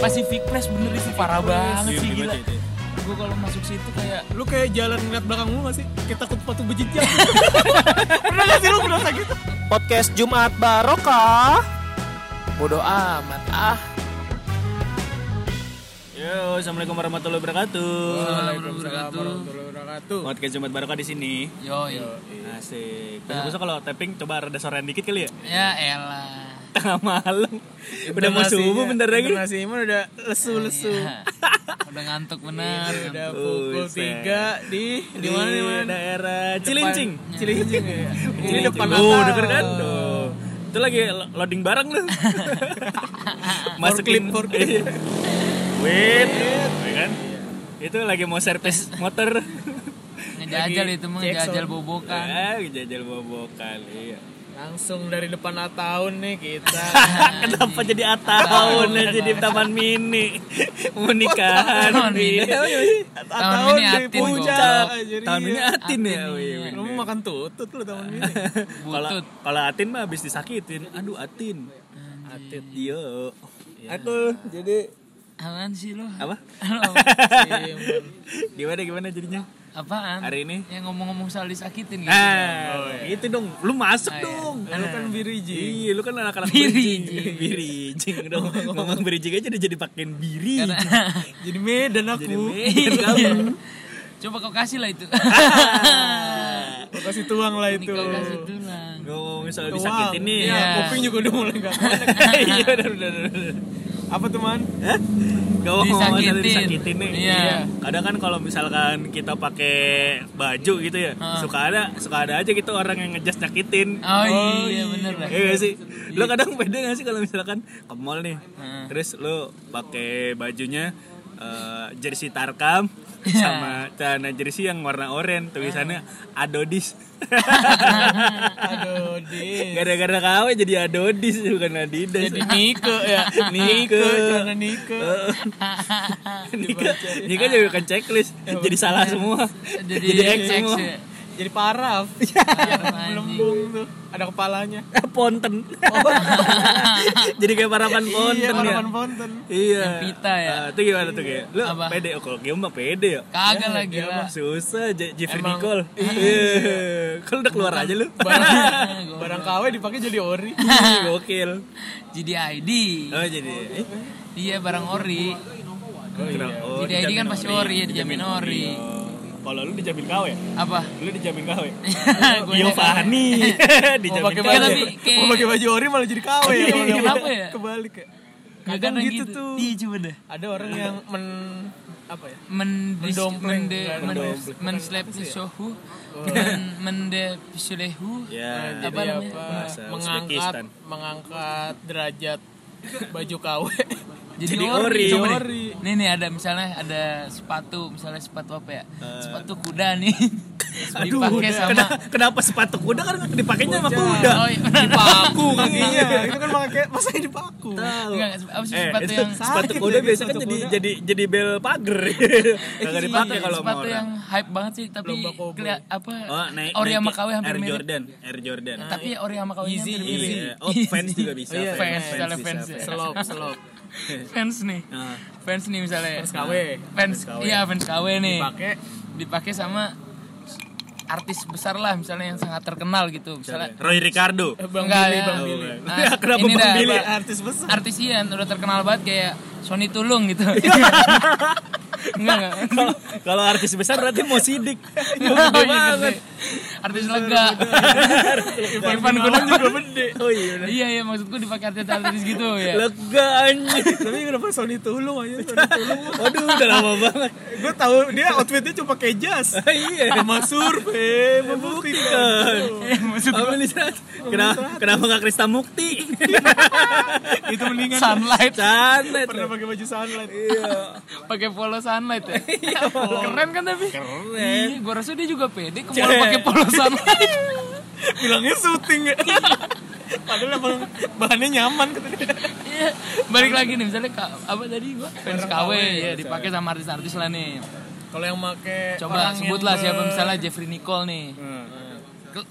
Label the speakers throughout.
Speaker 1: Pacific Place bener itu parah banget
Speaker 2: Iya,
Speaker 1: sih gila. Gue kalau masuk situ kayak
Speaker 3: Lu kayak jalan ngeliat belakang lu gak sih? Kayak takut patung bejijak. Pernah gak sih lu ngerasa gitu?
Speaker 4: Podcast Jumat Barokah.
Speaker 1: bodoh amat ah.
Speaker 2: Yo, assalamualaikum warahmatullahi wabarakatuh.
Speaker 3: Waalaikumsalam warahmatullahi wabarakatuh.
Speaker 2: Podcast Jumat Barokah di sini.
Speaker 1: Yo,
Speaker 2: Asik. Besok kalau tapping coba rada sorean dikit kali ya.
Speaker 1: ya elah.
Speaker 2: Tengah malam. Udah mau subuh bentar lagi.
Speaker 3: Nasi iman udah lesu-lesu.
Speaker 1: Iya. Udah ngantuk bener.
Speaker 3: Udah pukul. 3 di di mana di mana?
Speaker 2: Daerah Cilincing.
Speaker 3: Cilincing ya. Ini depan
Speaker 2: Oh, denger kan? Tuh. Itu lagi lo- loading barang lu. Masukin. Iya. Wait, ya kan? Itu lagi mau servis motor.
Speaker 1: Ngejajal itu mah ngejajal bobokan.
Speaker 2: Ah, jajal bobokan. Iya.
Speaker 3: Langsung dari depan tahun nih kita.
Speaker 2: Kenapa jadi atahun ya jadi taman mini? Mau nikahan.
Speaker 1: Taman mini.
Speaker 2: Iya.
Speaker 1: Tahun ini
Speaker 3: dari
Speaker 1: atin,
Speaker 3: puncak.
Speaker 1: goblok.
Speaker 3: Jadi
Speaker 2: Tahun ini
Speaker 3: iya.
Speaker 2: atin ya.
Speaker 1: Iya.
Speaker 3: mau makan tutut lu tahun ini.
Speaker 2: Kalau
Speaker 1: Butut.
Speaker 2: kalau atin mah habis disakitin. Aduh atin. Atin. Iya.
Speaker 3: Aku jadi
Speaker 1: Apaan sih lo?
Speaker 2: Apa? Gimana gimana jadinya?
Speaker 1: Apaan?
Speaker 2: Hari ini?
Speaker 1: Yang ngomong-ngomong soal disakitin gitu.
Speaker 2: Ah, itu dong. Lu masuk
Speaker 1: Ah, iya.
Speaker 2: dong.
Speaker 3: lu kan biriji.
Speaker 2: Iya, lu kan anak-anak
Speaker 1: Birijing.
Speaker 2: Birijing dong. Ngomong birijing aja udah jadi pakein biri.
Speaker 1: Karena
Speaker 3: Jadi Medan aku.
Speaker 2: Jadi Medan kamu.
Speaker 1: coba kau kasih lah itu.
Speaker 3: Gua kasih tuang lah
Speaker 1: Ini
Speaker 3: itu.
Speaker 1: kau kasih tulang.
Speaker 2: Ngomong soal
Speaker 3: Tuang.
Speaker 2: disakitin nih.
Speaker 3: Iya,
Speaker 1: Iya.
Speaker 3: kuping juga udah mulai enggak
Speaker 2: Iya, udah udah udah.
Speaker 3: Apa tuh man?
Speaker 2: Hah? Gak mau ngomong masalah
Speaker 1: Disakitin.
Speaker 2: disakitin nih.
Speaker 1: Iya.
Speaker 2: Kadang kan kalau misalkan kita pakai baju gitu ya,
Speaker 1: Heeh.
Speaker 2: suka ada suka ada aja gitu orang yang ngejas nyakitin.
Speaker 1: Oh, iya bener lah.
Speaker 2: Iya gak sih? Lo kadang beda gak sih kalau misalkan ke mall nih,
Speaker 1: Heeh.
Speaker 2: terus lo pakai bajunya eh, jersey Tarkam
Speaker 1: Iya.
Speaker 2: Sama celana jersey yang warna oranye tulisannya Adodis.
Speaker 3: Aduh, di.
Speaker 2: Gara-gara KW jadi Adodis bukan Adidas.
Speaker 3: Jadi Nike ya. Nike, karena Nike.
Speaker 2: Nika, Nika juga kan checklist, jadi salah semua.
Speaker 1: Jadi,
Speaker 2: Jadi X
Speaker 1: X
Speaker 2: semua.
Speaker 1: ya.
Speaker 3: Jadi paraf.
Speaker 1: Anjing.
Speaker 3: Lembung tuh. Ada kepalanya.
Speaker 2: Ponten. jadi kayak parapan ponten
Speaker 3: Iya,
Speaker 2: ya.
Speaker 3: parapan fonten.
Speaker 2: Iya.
Speaker 1: Yang pita ya.
Speaker 2: Ah, itu gimana tuh kayak? Lu
Speaker 1: Apa?
Speaker 2: pede? Oh, kalau game mah pede ya.
Speaker 1: Kagak lah gila.
Speaker 2: Susah, J- Jeffrey
Speaker 3: Emang-
Speaker 2: Nicole. Iya. Kalau udah keluar aja lu.
Speaker 3: Barang, barang KW dipakai jadi ori.
Speaker 2: Gokil.
Speaker 1: Jadi ID.
Speaker 2: Oh, jadi eh,
Speaker 1: Iya barang ori.
Speaker 2: Oh,
Speaker 1: Jadi ID kan pasti ori ya, dijamin ori.
Speaker 2: Oh. Kalau lu dijamin KW,
Speaker 1: Apa?
Speaker 2: lu dijamin KW.
Speaker 1: Gua
Speaker 2: Giovanni
Speaker 3: Mau
Speaker 2: dijamin
Speaker 3: pakai baju,
Speaker 1: tapi kayak-
Speaker 3: mau pakai baju ori malah jadi KW ya. kalau
Speaker 1: Kenapa ya?
Speaker 3: Kebalik ya.
Speaker 1: Kagak
Speaker 3: Kadang
Speaker 1: gitu,
Speaker 3: gitu tuh.
Speaker 1: Iya coba deh.
Speaker 3: Ada orang yang men apa ya? Mendompleng.
Speaker 1: men,
Speaker 3: mendompleng.
Speaker 1: menslap sohu, men, mende pisulehu,
Speaker 2: Ya,
Speaker 3: Jadi
Speaker 1: Apa namanya?
Speaker 3: Mengangkat mengangkat derajat baju KW.
Speaker 1: jadi,
Speaker 2: Jadi
Speaker 1: ori.
Speaker 2: ori.
Speaker 3: Ori.
Speaker 1: Nih nih ada misalnya ada sepatu, misalnya sepatu apa ya?
Speaker 2: Eh.
Speaker 1: sepatu kuda nih.
Speaker 2: Aduh,
Speaker 1: Dipakai sama
Speaker 2: kenapa, kenapa sepatu kuda kan dipakainya sama kuda?
Speaker 1: Oh, iya.
Speaker 3: Dipaku kakinya. Itu kan pakai masanya dipaku.
Speaker 2: Tahu.
Speaker 1: Enggak, apa sih
Speaker 2: Eh,
Speaker 1: sepatu yang
Speaker 2: sepatu kuda
Speaker 3: lagi
Speaker 2: biasa kan
Speaker 3: sepatu
Speaker 2: jadi
Speaker 3: kuda.
Speaker 2: jadi jadi bel pagar. Dipakai
Speaker 1: Iya,
Speaker 2: kalau sama
Speaker 1: sepatu yang hype banget sih tapi keliat apa
Speaker 2: Oh, naik
Speaker 1: ori sama KW hampir
Speaker 2: Air. Jordan, Air Jordan.
Speaker 1: Tapi ori sama KW
Speaker 3: Easy,
Speaker 1: mirip.
Speaker 2: Iya. Oh, fans juga bisa.
Speaker 3: Oh, iya,
Speaker 1: fans, fans
Speaker 2: bisa,
Speaker 1: ya.
Speaker 3: Selop, selop.
Speaker 1: Fans nih.
Speaker 2: Nah,
Speaker 1: Fans nih misalnya.
Speaker 3: Fans KW.
Speaker 1: Fans
Speaker 2: KW.
Speaker 1: iya fans KW nih.
Speaker 3: Dipakai
Speaker 1: Dipakai sama artis besar lah misalnya yang sangat terkenal gitu misalnya
Speaker 2: Roy Ricardo.
Speaker 3: eh, Bang
Speaker 1: Enggak,
Speaker 3: Billy,
Speaker 1: ya.
Speaker 3: Bang
Speaker 2: Oh,
Speaker 3: Billy.
Speaker 2: Bang.
Speaker 1: Nah,
Speaker 2: Kenapa
Speaker 1: ini
Speaker 2: Bang
Speaker 1: dah,
Speaker 2: Billy?
Speaker 3: Artis besar.
Speaker 1: artis Ian udah terkenal banget kayak Sony Tulung gitu enggak enggak
Speaker 2: Kalau artis besar berarti mau sidik. Mau gede
Speaker 1: iya,
Speaker 2: banget.
Speaker 1: artis lega Ivan
Speaker 3: Gunawan juga gede.
Speaker 2: Oh iya.
Speaker 1: iya iya maksudku dipakai artis-artis gitu ya
Speaker 2: Lega anjing.
Speaker 3: Tapi kenapa Sony Tulung aja Sony Tulung?
Speaker 2: Waduh, udah lama banget.
Speaker 3: Gue tahu dia outfitnya cuma pakai jas.
Speaker 2: Iya.
Speaker 3: Sama survei membuktikan.
Speaker 1: Maksud
Speaker 2: Apa nih Sat? Kenapa kenapa nggak Krista Mukti?
Speaker 3: Itu mendingan
Speaker 1: sunlight
Speaker 2: Santet.
Speaker 3: pernah pakai baju sunlight.
Speaker 2: Iya.
Speaker 1: pakai polo sunlight ya keren kan tapi
Speaker 2: Keren.
Speaker 1: iya gua rasa dia juga pede ke
Speaker 2: Cek.
Speaker 1: mall pakai polo sunlight
Speaker 3: Bilangnya syuting ya. Padahal emang bahannya nyaman kata dia.
Speaker 1: Iya, balik lagi nih misalnya ka- apa tadi gua fans KW ya dipakai sama artis-artis lah nih.
Speaker 3: Kalau yang make
Speaker 1: Coba sebutlah siapa misalnya Jeffrey Nicole nih.
Speaker 2: Hmm.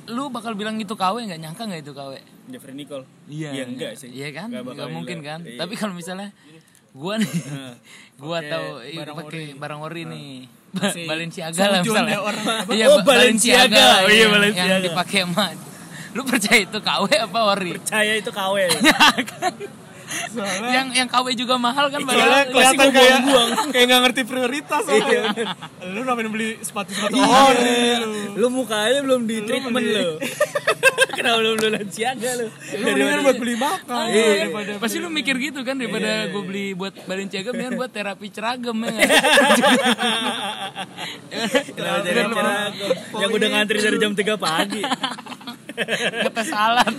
Speaker 1: Lu bakal bilang itu KW nggak nyangka nggak itu KW?
Speaker 2: Jeffrey Nicole.
Speaker 1: Iya.
Speaker 2: Ya enggak sih.
Speaker 1: Iya kan?
Speaker 2: Nggak
Speaker 1: mungkin
Speaker 2: bilang.
Speaker 1: kan?
Speaker 2: Iya.
Speaker 1: Tapi kalau misalnya Gua nih. Gua
Speaker 3: Pakai
Speaker 1: tahu iya,
Speaker 3: barang
Speaker 1: pakai
Speaker 3: ori.
Speaker 1: barang ori nih.
Speaker 3: Masih
Speaker 1: Balenciaga lah misalnya.
Speaker 3: ya?
Speaker 1: Iya,
Speaker 2: Oh,
Speaker 1: Ba-
Speaker 2: Balenciaga. Oh, iya, Balenciaga.
Speaker 1: Yang dipakai sama Lu percaya itu KW apa ori?
Speaker 2: Saya itu KW.
Speaker 1: Yang yang KW juga mahal kan
Speaker 3: Soalnya
Speaker 1: barang.
Speaker 3: kelihatan kayak kayak nggak ngerti prioritas soalnya. Lu namanya beli sepatu-sepatu ori lu.
Speaker 2: Lu mukanya belum di treatment lu. Kenapa belum lu Balenciaga lu?
Speaker 3: Lu mendingan buat beli makan.
Speaker 1: Iya, daripada pasti lu mikir gitu kan daripada gue beli buat Balenciaga biar buat terapi ceragam ya?
Speaker 2: Kenapa jadi ceragam? Yang udah ngantri dari jam 3 pagi.
Speaker 1: kata salad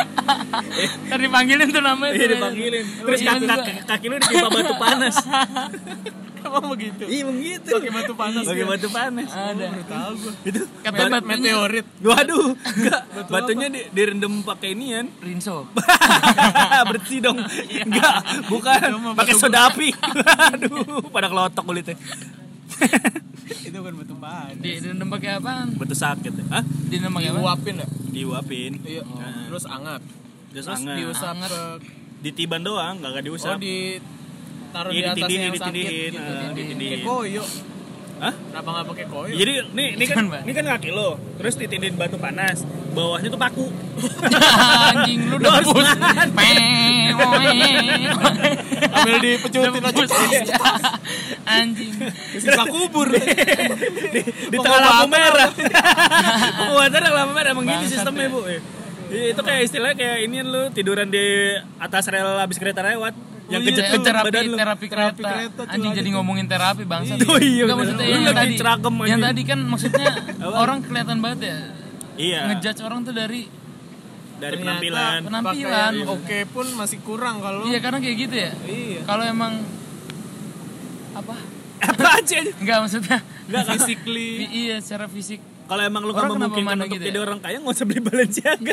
Speaker 1: tadi panggilin tuh namanya
Speaker 2: Iya dipanggilin. Terus
Speaker 1: Iya,
Speaker 2: kaki, kaki, kaki lu ditimpa batu panas.
Speaker 3: Emang begitu.
Speaker 2: Iya begitu.
Speaker 3: Pakai batu panas.
Speaker 2: Pakai batu panas.
Speaker 1: ada
Speaker 3: Tahu gua.
Speaker 2: Itu
Speaker 1: katanya
Speaker 3: Bat- meteorit.
Speaker 2: Waduh, enggak. Batunya di, direndam pakai inian.
Speaker 1: Rinso
Speaker 2: Bersih dong. Enggak, bukan. Pakai soda api. Aduh, pada kelotok kulitnya.
Speaker 3: Itu kan batu panas.
Speaker 1: di direndam pakai apaan
Speaker 2: Batu sakit. ya. Hah?
Speaker 1: direndam pakai apa
Speaker 3: Diuapin ya?
Speaker 2: Diuapin.
Speaker 3: Iya. Terus anget.
Speaker 2: Terus
Speaker 3: Terus
Speaker 2: anget.
Speaker 3: diusap
Speaker 1: Anget.
Speaker 3: ke
Speaker 2: Ditiban doang, enggak enggak
Speaker 3: Oh
Speaker 2: diusap.
Speaker 3: di taruh di
Speaker 2: Iya,
Speaker 3: atasnya
Speaker 2: ditindihin,
Speaker 3: yang sakit
Speaker 2: ditindihin.
Speaker 3: gitu.
Speaker 2: Ah,
Speaker 3: Kayak
Speaker 2: ditindihin.
Speaker 3: koyo.
Speaker 2: Hah?
Speaker 3: Kenapa nggak pakai koyo?
Speaker 2: Jadi nih, ini kan, ini kan kaki lo, terus ditindin batu panas, bawahnya tuh paku.
Speaker 1: anjing lu debus
Speaker 2: nahan.
Speaker 3: Ambil dipecutin aja.
Speaker 1: anjing
Speaker 3: Sisa kubur.
Speaker 2: di, di tengah lampu merah. Pembuatan lampu merah emang gini sistemnya
Speaker 1: ya.
Speaker 2: bu. Itu kayak istilahnya kayak ini lu tiduran di atas rel habis kereta lewat, yang
Speaker 3: iya,
Speaker 2: kejepit
Speaker 3: tuh,
Speaker 1: terapi
Speaker 2: badan lu.
Speaker 1: terapi
Speaker 3: Terapi
Speaker 1: kereta,
Speaker 3: kereta tuh
Speaker 1: anjing jadi ngomongin terapi bangsa
Speaker 2: Oh iya,
Speaker 1: Enggak maksudnya
Speaker 2: Lu
Speaker 1: yang
Speaker 2: lagi
Speaker 1: tadi yang
Speaker 2: aja.
Speaker 1: tadi kan maksudnya orang kelihatan banget ya
Speaker 2: Iya.
Speaker 1: ngejudge orang tuh dari
Speaker 2: Dari
Speaker 3: Ternyata
Speaker 2: penampilan.
Speaker 1: Penampilan.
Speaker 3: Oke pun masih kurang kalau.
Speaker 1: iya karena kayak gitu ya
Speaker 3: Iya.
Speaker 1: kalau emang apa
Speaker 2: Apa aja?
Speaker 1: Enggak maksudnya
Speaker 2: Enggak kan?
Speaker 3: Physically.
Speaker 1: Iya secara fisik
Speaker 2: Kalau emang lu
Speaker 1: Orang
Speaker 2: gak
Speaker 1: kenapa
Speaker 2: memungkinkan untuk
Speaker 1: gitu
Speaker 2: jadi
Speaker 1: ya?
Speaker 2: orang kaya nggak usah beli Balenciaga.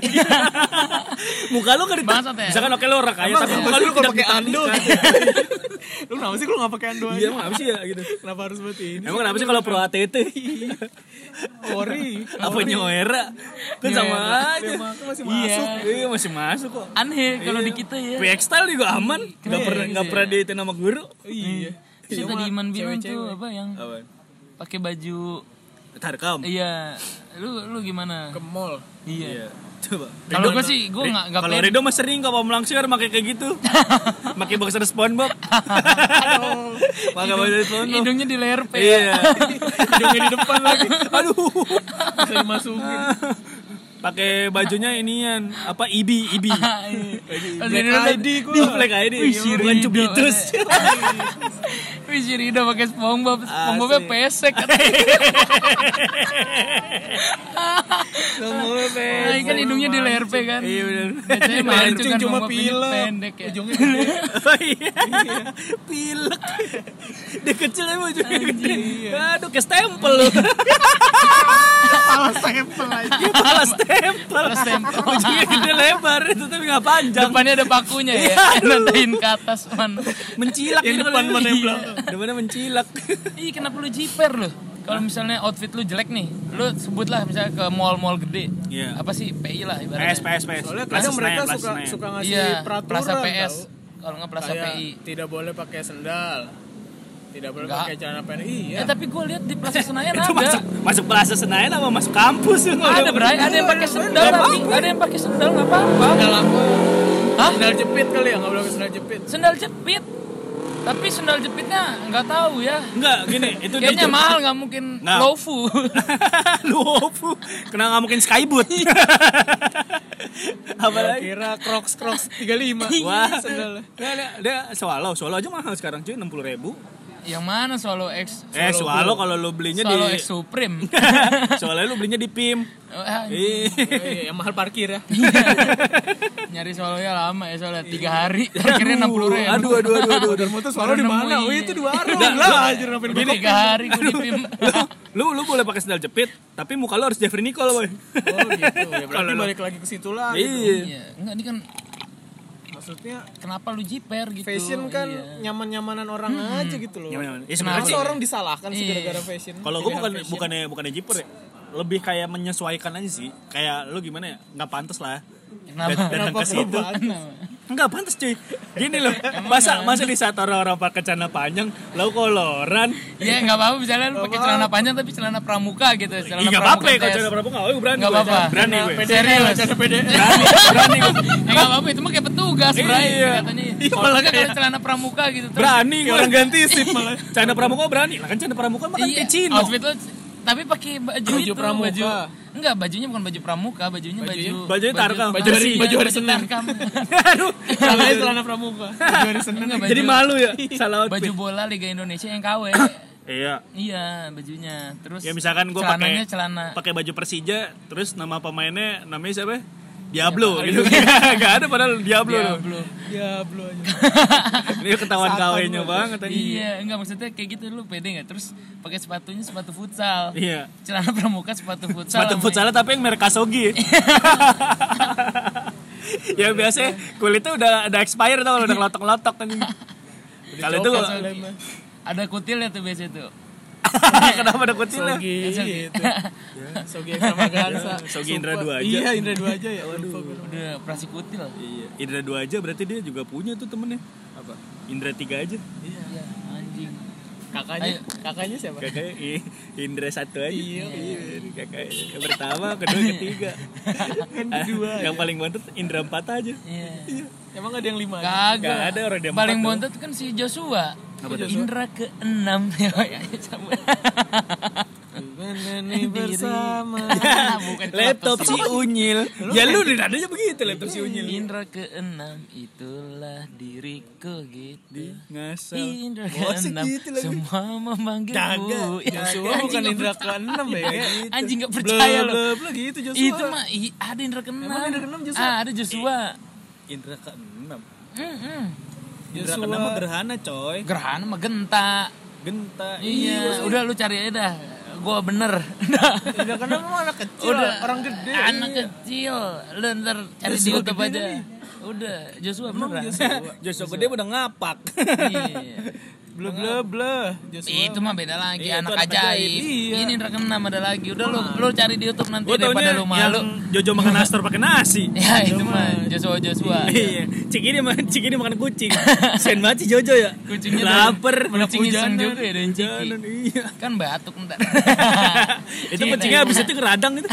Speaker 2: Muka lu kan
Speaker 1: Bangsat ya?
Speaker 2: Misalkan oke lu orang kaya
Speaker 3: Emang
Speaker 2: tapi
Speaker 3: kenapa
Speaker 2: muka lu
Speaker 3: kalau pakai ando?
Speaker 2: ditandingkan.
Speaker 3: Lu kenapa sih lu nggak pakai ando
Speaker 2: Iya
Speaker 3: aja?
Speaker 2: emang apa sih ya gitu.
Speaker 3: Kenapa harus seperti ini?
Speaker 2: Emang kenapa sih kalau pro ATT?
Speaker 3: Ori.
Speaker 2: Apa nyoera? Kan sama
Speaker 1: Nyoera.
Speaker 2: aja.
Speaker 3: Masih
Speaker 1: Iya.
Speaker 3: masuk.
Speaker 2: Iya masih masuk kok.
Speaker 1: aneh kalau di kita ya
Speaker 2: PX style juga aman. Gak
Speaker 1: Iya,
Speaker 2: pernah
Speaker 1: iya.
Speaker 2: gak pernah dihitin sama guru.
Speaker 3: Iya.
Speaker 1: Terus
Speaker 3: Cuma
Speaker 1: tadi Iman bilang tuh apa yang pakai baju
Speaker 2: Tarkam.
Speaker 1: iya lu lu gimana
Speaker 3: Ke mall.
Speaker 1: iya
Speaker 2: Coba.
Speaker 1: kalau gue sih gue nggak nggak
Speaker 2: Kalau Rido mah sering kok Om Langsir pakai kayak gitu. Pakai boxer SpongeBob. Pakai boxer SpongeBob.
Speaker 1: hidungnya di leher P
Speaker 2: Iya.
Speaker 3: Hidungnya di depan lagi.
Speaker 2: Aduh.
Speaker 3: Bisa dimasukin.
Speaker 2: Pakai bajunya inian apa IBI IBI.
Speaker 1: Black
Speaker 3: ID gua.
Speaker 2: Black ID.
Speaker 1: Wih, si
Speaker 2: Bukan Cubitus.
Speaker 1: Wih si Rido pakai SpongeBob SpongeBobnya
Speaker 2: Asli.
Speaker 1: pesek
Speaker 2: Semua
Speaker 1: Nah, kan hidungnya di leher P kan
Speaker 2: Iya benar.
Speaker 1: Biasanya mancung kan
Speaker 3: cuma
Speaker 1: ini
Speaker 3: pilek.
Speaker 1: pendek ya
Speaker 3: Ujungnya.
Speaker 2: Oh iya. Pilek. Dia kecil ya ujungnya gede. Aduh, ke stempel lu.
Speaker 3: Salah stempel aja.
Speaker 2: Kepala stempel.
Speaker 1: Kepala stempel.
Speaker 2: Ujungnya gede lebar itu tapi nggak panjang.
Speaker 1: depannya ada pakunya ya nandain ke atas man
Speaker 2: Mencilak
Speaker 3: Yang
Speaker 2: gitu
Speaker 3: depan mana yang
Speaker 2: iya.
Speaker 3: belakang?
Speaker 2: Depannya mencilak.
Speaker 1: ih kenapa lu jiper lu kalau misalnya outfit lu jelek nih lu sebutlah misalnya ke mall-mall gede
Speaker 2: Iya.
Speaker 1: apa sih PI lah ibaratnya
Speaker 2: PS PS PS.
Speaker 3: Soalnya kadang mereka suka suka ngasih
Speaker 1: iya
Speaker 3: peraturan.
Speaker 1: Plaza PS kalau nggak Plaza PI
Speaker 3: tidak boleh pakai sendal. Tidak boleh
Speaker 1: Nggak.
Speaker 3: pakai celana pendek. Iya.
Speaker 1: Eh tapi gue lihat di Plaza Senayan
Speaker 2: Itu
Speaker 1: ada.
Speaker 2: masuk masuk Plaza Senayan apa masuk kampus?
Speaker 1: Ada Bray, ada yang pakai sendal
Speaker 3: Nggak
Speaker 1: tapi ada yang pakai sendal nggak apa-apa.
Speaker 3: Sendal apa?
Speaker 1: Hah?
Speaker 3: Sendal jepit kali ya, nggak boleh sendal jepit.
Speaker 1: Sendal jepit. Tapi sendal jepitnya nggak tahu ya.
Speaker 2: Enggak, gini, itu dia
Speaker 1: Kayaknya mahal nggak mungkin
Speaker 2: Nggak.
Speaker 1: lofu.
Speaker 2: Luofu. Kenapa nggak mungkin skyboot? Apalagi?
Speaker 3: Kira Crocs Crocs 35.
Speaker 2: Wah,
Speaker 3: sendal.
Speaker 2: dia, dia, dia swallow, swallow aja mahal sekarang cuy, 60 ribu.
Speaker 1: Yang mana Solo X?
Speaker 2: Eh, swallow kalau lu belinya
Speaker 1: Solo
Speaker 2: di...
Speaker 1: X Supreme.
Speaker 2: Soalnya lu belinya di PIM.
Speaker 1: Oh, ah,
Speaker 2: Ih,
Speaker 3: Oh, iya, yang mahal parkir ya.
Speaker 1: Nyari Solonya lama ya soalnya tiga hari. Akhirnya enam puluh ribu.
Speaker 2: Aduh, aduh, aduh, aduh.
Speaker 3: Dan motor suara di mana? Oh, itu di warung. Lah, anjir ngapain
Speaker 1: Gue
Speaker 3: gua
Speaker 1: tiga hari gue di PIM.
Speaker 2: lu lu boleh pakai sendal jepit, tapi muka lu harus Jeffrey Nicole, boy.
Speaker 3: Oh, gitu. Ya, berarti balik lagi ke situ lagi.
Speaker 2: Iya.
Speaker 1: Iya, enggak ini kan
Speaker 3: Maksudnya
Speaker 1: kenapa lu jiper gitu?
Speaker 3: fashion kan
Speaker 1: Iya.
Speaker 3: nyaman-nyamanan orang aja gitu loh.
Speaker 2: Nyaman-nyaman. Ya,
Speaker 1: Kenapa?
Speaker 3: Masa
Speaker 2: sebenarnya
Speaker 3: orang disalahkan sih
Speaker 1: Iya.
Speaker 3: gara-gara fashion?
Speaker 2: Kalau gue bukan
Speaker 3: fashion.
Speaker 2: bukannya bukannya jiper ya. Lebih kayak menyesuaikan aja sih. Kayak lu gimana ya? Nggak pantas lah.
Speaker 1: Kenapa?
Speaker 2: Datang
Speaker 3: Kenapa
Speaker 2: ke situ. Enggak pantas cuy. Gini loh, masa masa di saat orang-orang pakai celana panjang, lo koloran.
Speaker 1: Iya nggak apa-apa misalnya lu pakai celana panjang tapi celana pramuka gitu. Celana
Speaker 2: Iya nggak apa-apa ya kalau celana pramuka, oh, berani.
Speaker 1: Nggak
Speaker 2: gue.
Speaker 1: apa-apa.
Speaker 2: Berani gue.
Speaker 1: Serius.
Speaker 2: Berani, berani gue.
Speaker 1: Ya nggak apa-apa itu mah kayak petugas, Bray.
Speaker 2: Iya.
Speaker 1: Katanya. Kalau nggak kalau celana pramuka gitu terus
Speaker 2: Berani.
Speaker 3: Orang ganti sip malah.
Speaker 2: Celana pramuka berani. Lah kan celana pramuka mah kan
Speaker 1: Iya, outfit lo tapi pakai baju,
Speaker 3: Baju
Speaker 1: itu,
Speaker 3: pramuka.
Speaker 1: baju enggak bajunya bukan baju pramuka bajunya baju
Speaker 2: Bajunya Tarkam.
Speaker 3: Baju hari- baju hari Senin.
Speaker 1: Tarkam.
Speaker 2: Aduh.
Speaker 3: Salahnya celana pramuka. Baju hari Senin.
Speaker 1: Enggak, baju-
Speaker 2: Jadi malu ya salah outfit.
Speaker 1: baju bola Liga Indonesia yang KW
Speaker 2: Iya.
Speaker 1: iya bajunya terus
Speaker 2: Ya misalkan gue
Speaker 1: celananya
Speaker 2: pakai
Speaker 1: celana
Speaker 2: pakai baju Persija, terus nama pemainnya namanya siapa? Diablo gitu. Gak ada padahal Diablo.
Speaker 1: ya
Speaker 2: loh.
Speaker 3: Ya belum aja.
Speaker 2: Ini ketahuan KW-nya banget tadi.
Speaker 1: iya enggak maksudnya kayak gitu lu pede nggak terus pakai sepatunya sepatu futsal
Speaker 2: Iya.
Speaker 1: celana pramuka sepatu futsal
Speaker 2: Sepatu futsal tapi yang merek Kasogi. yang biasa kulitnya udah ada expire tau udah ngelotok-ngelotok kan. Kalau itu
Speaker 1: ada kutilnya tuh biasa tuh
Speaker 2: kenapa ada kutilnya?
Speaker 3: Sogi gitu. Sogi Extravaganza.
Speaker 2: Sogi Indra dua aja.
Speaker 3: Iya, Indra dua aja ya. Waduh.
Speaker 1: udah operasi kutil
Speaker 2: Iya, Indra dua aja berarti dia juga punya tuh temennya. Apa? Indra tiga aja.
Speaker 1: iya anjing
Speaker 3: Kakaknya,
Speaker 1: Ayo.
Speaker 3: kakaknya siapa?
Speaker 2: Kakaknya Indra satu aja.
Speaker 3: Iya,
Speaker 2: Kakak yang pertama, kedua, ketiga.
Speaker 3: kedua,
Speaker 2: yang paling bontot Indra empat aja.
Speaker 1: iya
Speaker 3: Emang ada yang lima?
Speaker 1: Kagak.
Speaker 2: Nggak ada orang dia
Speaker 1: Paling
Speaker 2: empat
Speaker 1: bontot kan si Joshua.
Speaker 2: Apa?
Speaker 1: Indra ke enam ya ya cabut.
Speaker 3: Ini bersama.
Speaker 1: Bukan
Speaker 2: Laptop si Unyil. ya lu di nadanya begitu laptop si Unyil.
Speaker 1: Indra ke enam itulah diriku gitu.
Speaker 2: Ngasal.
Speaker 1: Indra ke
Speaker 2: Oh,
Speaker 1: enam
Speaker 2: lagi.
Speaker 1: semua memanggilmu. Ya,
Speaker 3: Joshua
Speaker 1: anjing
Speaker 3: bukan Indra
Speaker 1: percaya.
Speaker 3: ke-6 ya.
Speaker 1: Anjing nggak
Speaker 3: Bla
Speaker 1: percaya
Speaker 3: bla gitu Joshua.
Speaker 1: Itu mah ada Indra ke enam.
Speaker 3: Emang Indra ke-enam Joshua?
Speaker 1: Ah, ada Joshua.
Speaker 2: Indra ke enam.
Speaker 1: Mm-mm.
Speaker 2: Indra
Speaker 3: Joshua.
Speaker 2: ke enam mah gerhana coy.
Speaker 1: Gerhana mah genta.
Speaker 2: Genta.
Speaker 1: Iya, udah lu cari aja dah. Gua bener.
Speaker 3: Ke enam emang anak kecil,
Speaker 1: udah
Speaker 3: orang gede.
Speaker 1: anak kecil lu ntar cari di YouTube aja udah Joshua beneran
Speaker 2: Joshua gede udah ngapak.
Speaker 1: iya
Speaker 3: Bla bla. Joshua.
Speaker 1: itu mah beda lagi
Speaker 2: Iya,
Speaker 1: anak
Speaker 2: anak
Speaker 1: ajaib
Speaker 2: ajaib.
Speaker 3: Iya.
Speaker 1: ini rekenam ada lagi udah lu lu cari di YouTube nanti
Speaker 2: Gue
Speaker 1: daripada lu malu
Speaker 2: Jojo makan nastar pakai nasi.
Speaker 1: ya itu mah Joshua Joshua
Speaker 2: Iya, cik ini makan cik ini makan kucing. Sen banget si Jojo ya.
Speaker 1: Kucingnya
Speaker 2: lapar,
Speaker 1: kucing
Speaker 3: hujanan.
Speaker 1: juga ya dan
Speaker 2: Hujanan, Iya.
Speaker 1: kan batuk ntar
Speaker 2: itu kucingnya habis itu keradang itu.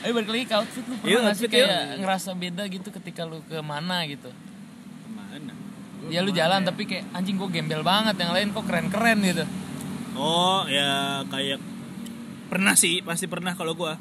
Speaker 1: Ayo balik lagi ke outfit lu
Speaker 2: Iya,
Speaker 1: pernah nggak sih
Speaker 2: outfit,
Speaker 1: kayak ngerasa beda gitu ketika lu ke mana gitu? Ya lu jalan tapi kayak anjing gua gembel banget yang lain kok keren-keren gitu
Speaker 2: Oh, ya kayak pernah sih, pasti pernah kalau gua.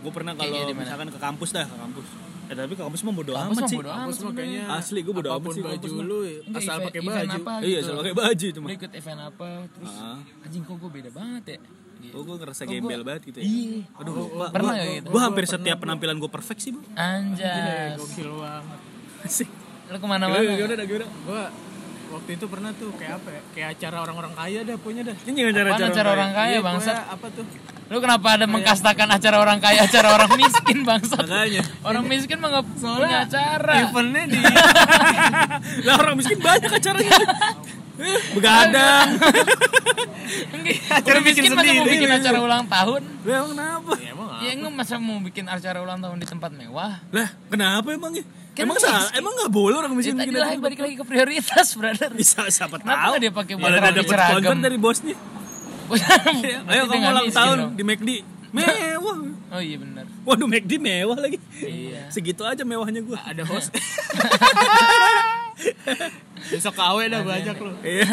Speaker 2: Gua pernah kalau
Speaker 1: di mana?
Speaker 2: misalkan ke kampus dah, ke kampus. Eh tapi ke kampus mah bodo
Speaker 1: Kampus
Speaker 2: amat
Speaker 1: mah
Speaker 2: sih.
Speaker 1: bodo amat
Speaker 3: Kampus mah kayaknya
Speaker 2: Asli gua bodo amat sih kampus
Speaker 3: baju
Speaker 2: mah.
Speaker 3: lu asal pakai baju.
Speaker 1: apa
Speaker 2: Iya,
Speaker 1: gitu.
Speaker 2: selalu pakai baju itu mah.
Speaker 1: Lu ikut event apa terus
Speaker 2: Ah.
Speaker 1: anjing kok gue beda banget ya Gitu.
Speaker 2: Oh, gua ngerasa
Speaker 1: Kok
Speaker 2: gembel
Speaker 1: gua-
Speaker 2: banget gitu ya.
Speaker 1: Iya.
Speaker 2: Aduh, gua,
Speaker 1: Pernah
Speaker 2: gua,
Speaker 1: nggak gitu?
Speaker 2: gua hampir setiap penampilan gua perfect sih, Bu.
Speaker 1: Anjas.
Speaker 3: Gokil banget.
Speaker 2: Asik.
Speaker 1: Lu ke mana-mana?
Speaker 2: Gimana, gimana, gimana?
Speaker 3: Gua waktu itu pernah tuh kayak apa ya? Kayak acara orang-orang kaya dah punya dah.
Speaker 2: Ini cara-cara
Speaker 1: Apaan acara orang kaya
Speaker 3: Iya,
Speaker 1: bangsat?
Speaker 3: pokoknya apa tuh?
Speaker 1: Lu kenapa ada mengkastakan acara orang kaya, acara orang miskin bangsat?
Speaker 2: Makanya.
Speaker 1: Orang miskin mah nggak punya acara.
Speaker 3: Eventnya di
Speaker 2: Lah orang miskin banyak acaranya. Begadang.
Speaker 1: acara miskin mau
Speaker 3: sendiri.
Speaker 1: bikin acara ulang tahun?
Speaker 2: Lah emang kenapa?
Speaker 3: Ya, emang
Speaker 1: Ya enggak masa mau bikin acara ulang tahun di tempat mewah?
Speaker 2: Lah, kenapa emangnya?
Speaker 1: Kan
Speaker 2: emang salah, emang nggak boleh orang
Speaker 1: Ya,
Speaker 2: miskin
Speaker 1: tadi
Speaker 2: bikin
Speaker 1: lah
Speaker 2: acara?
Speaker 1: balik lagi ke prioritas, brother.
Speaker 2: Bisa siapa tahu?
Speaker 1: dia pakai buat rapi
Speaker 2: dapat sponsor dari bosnya. Ayo kamu ulang tahun di McD. Mewah.
Speaker 1: Oh iya benar.
Speaker 2: Waduh McD mewah lagi.
Speaker 1: Iya.
Speaker 2: Segitu aja mewahnya gua.
Speaker 3: ada host. Besok KW dah banyak lu.
Speaker 2: Iya.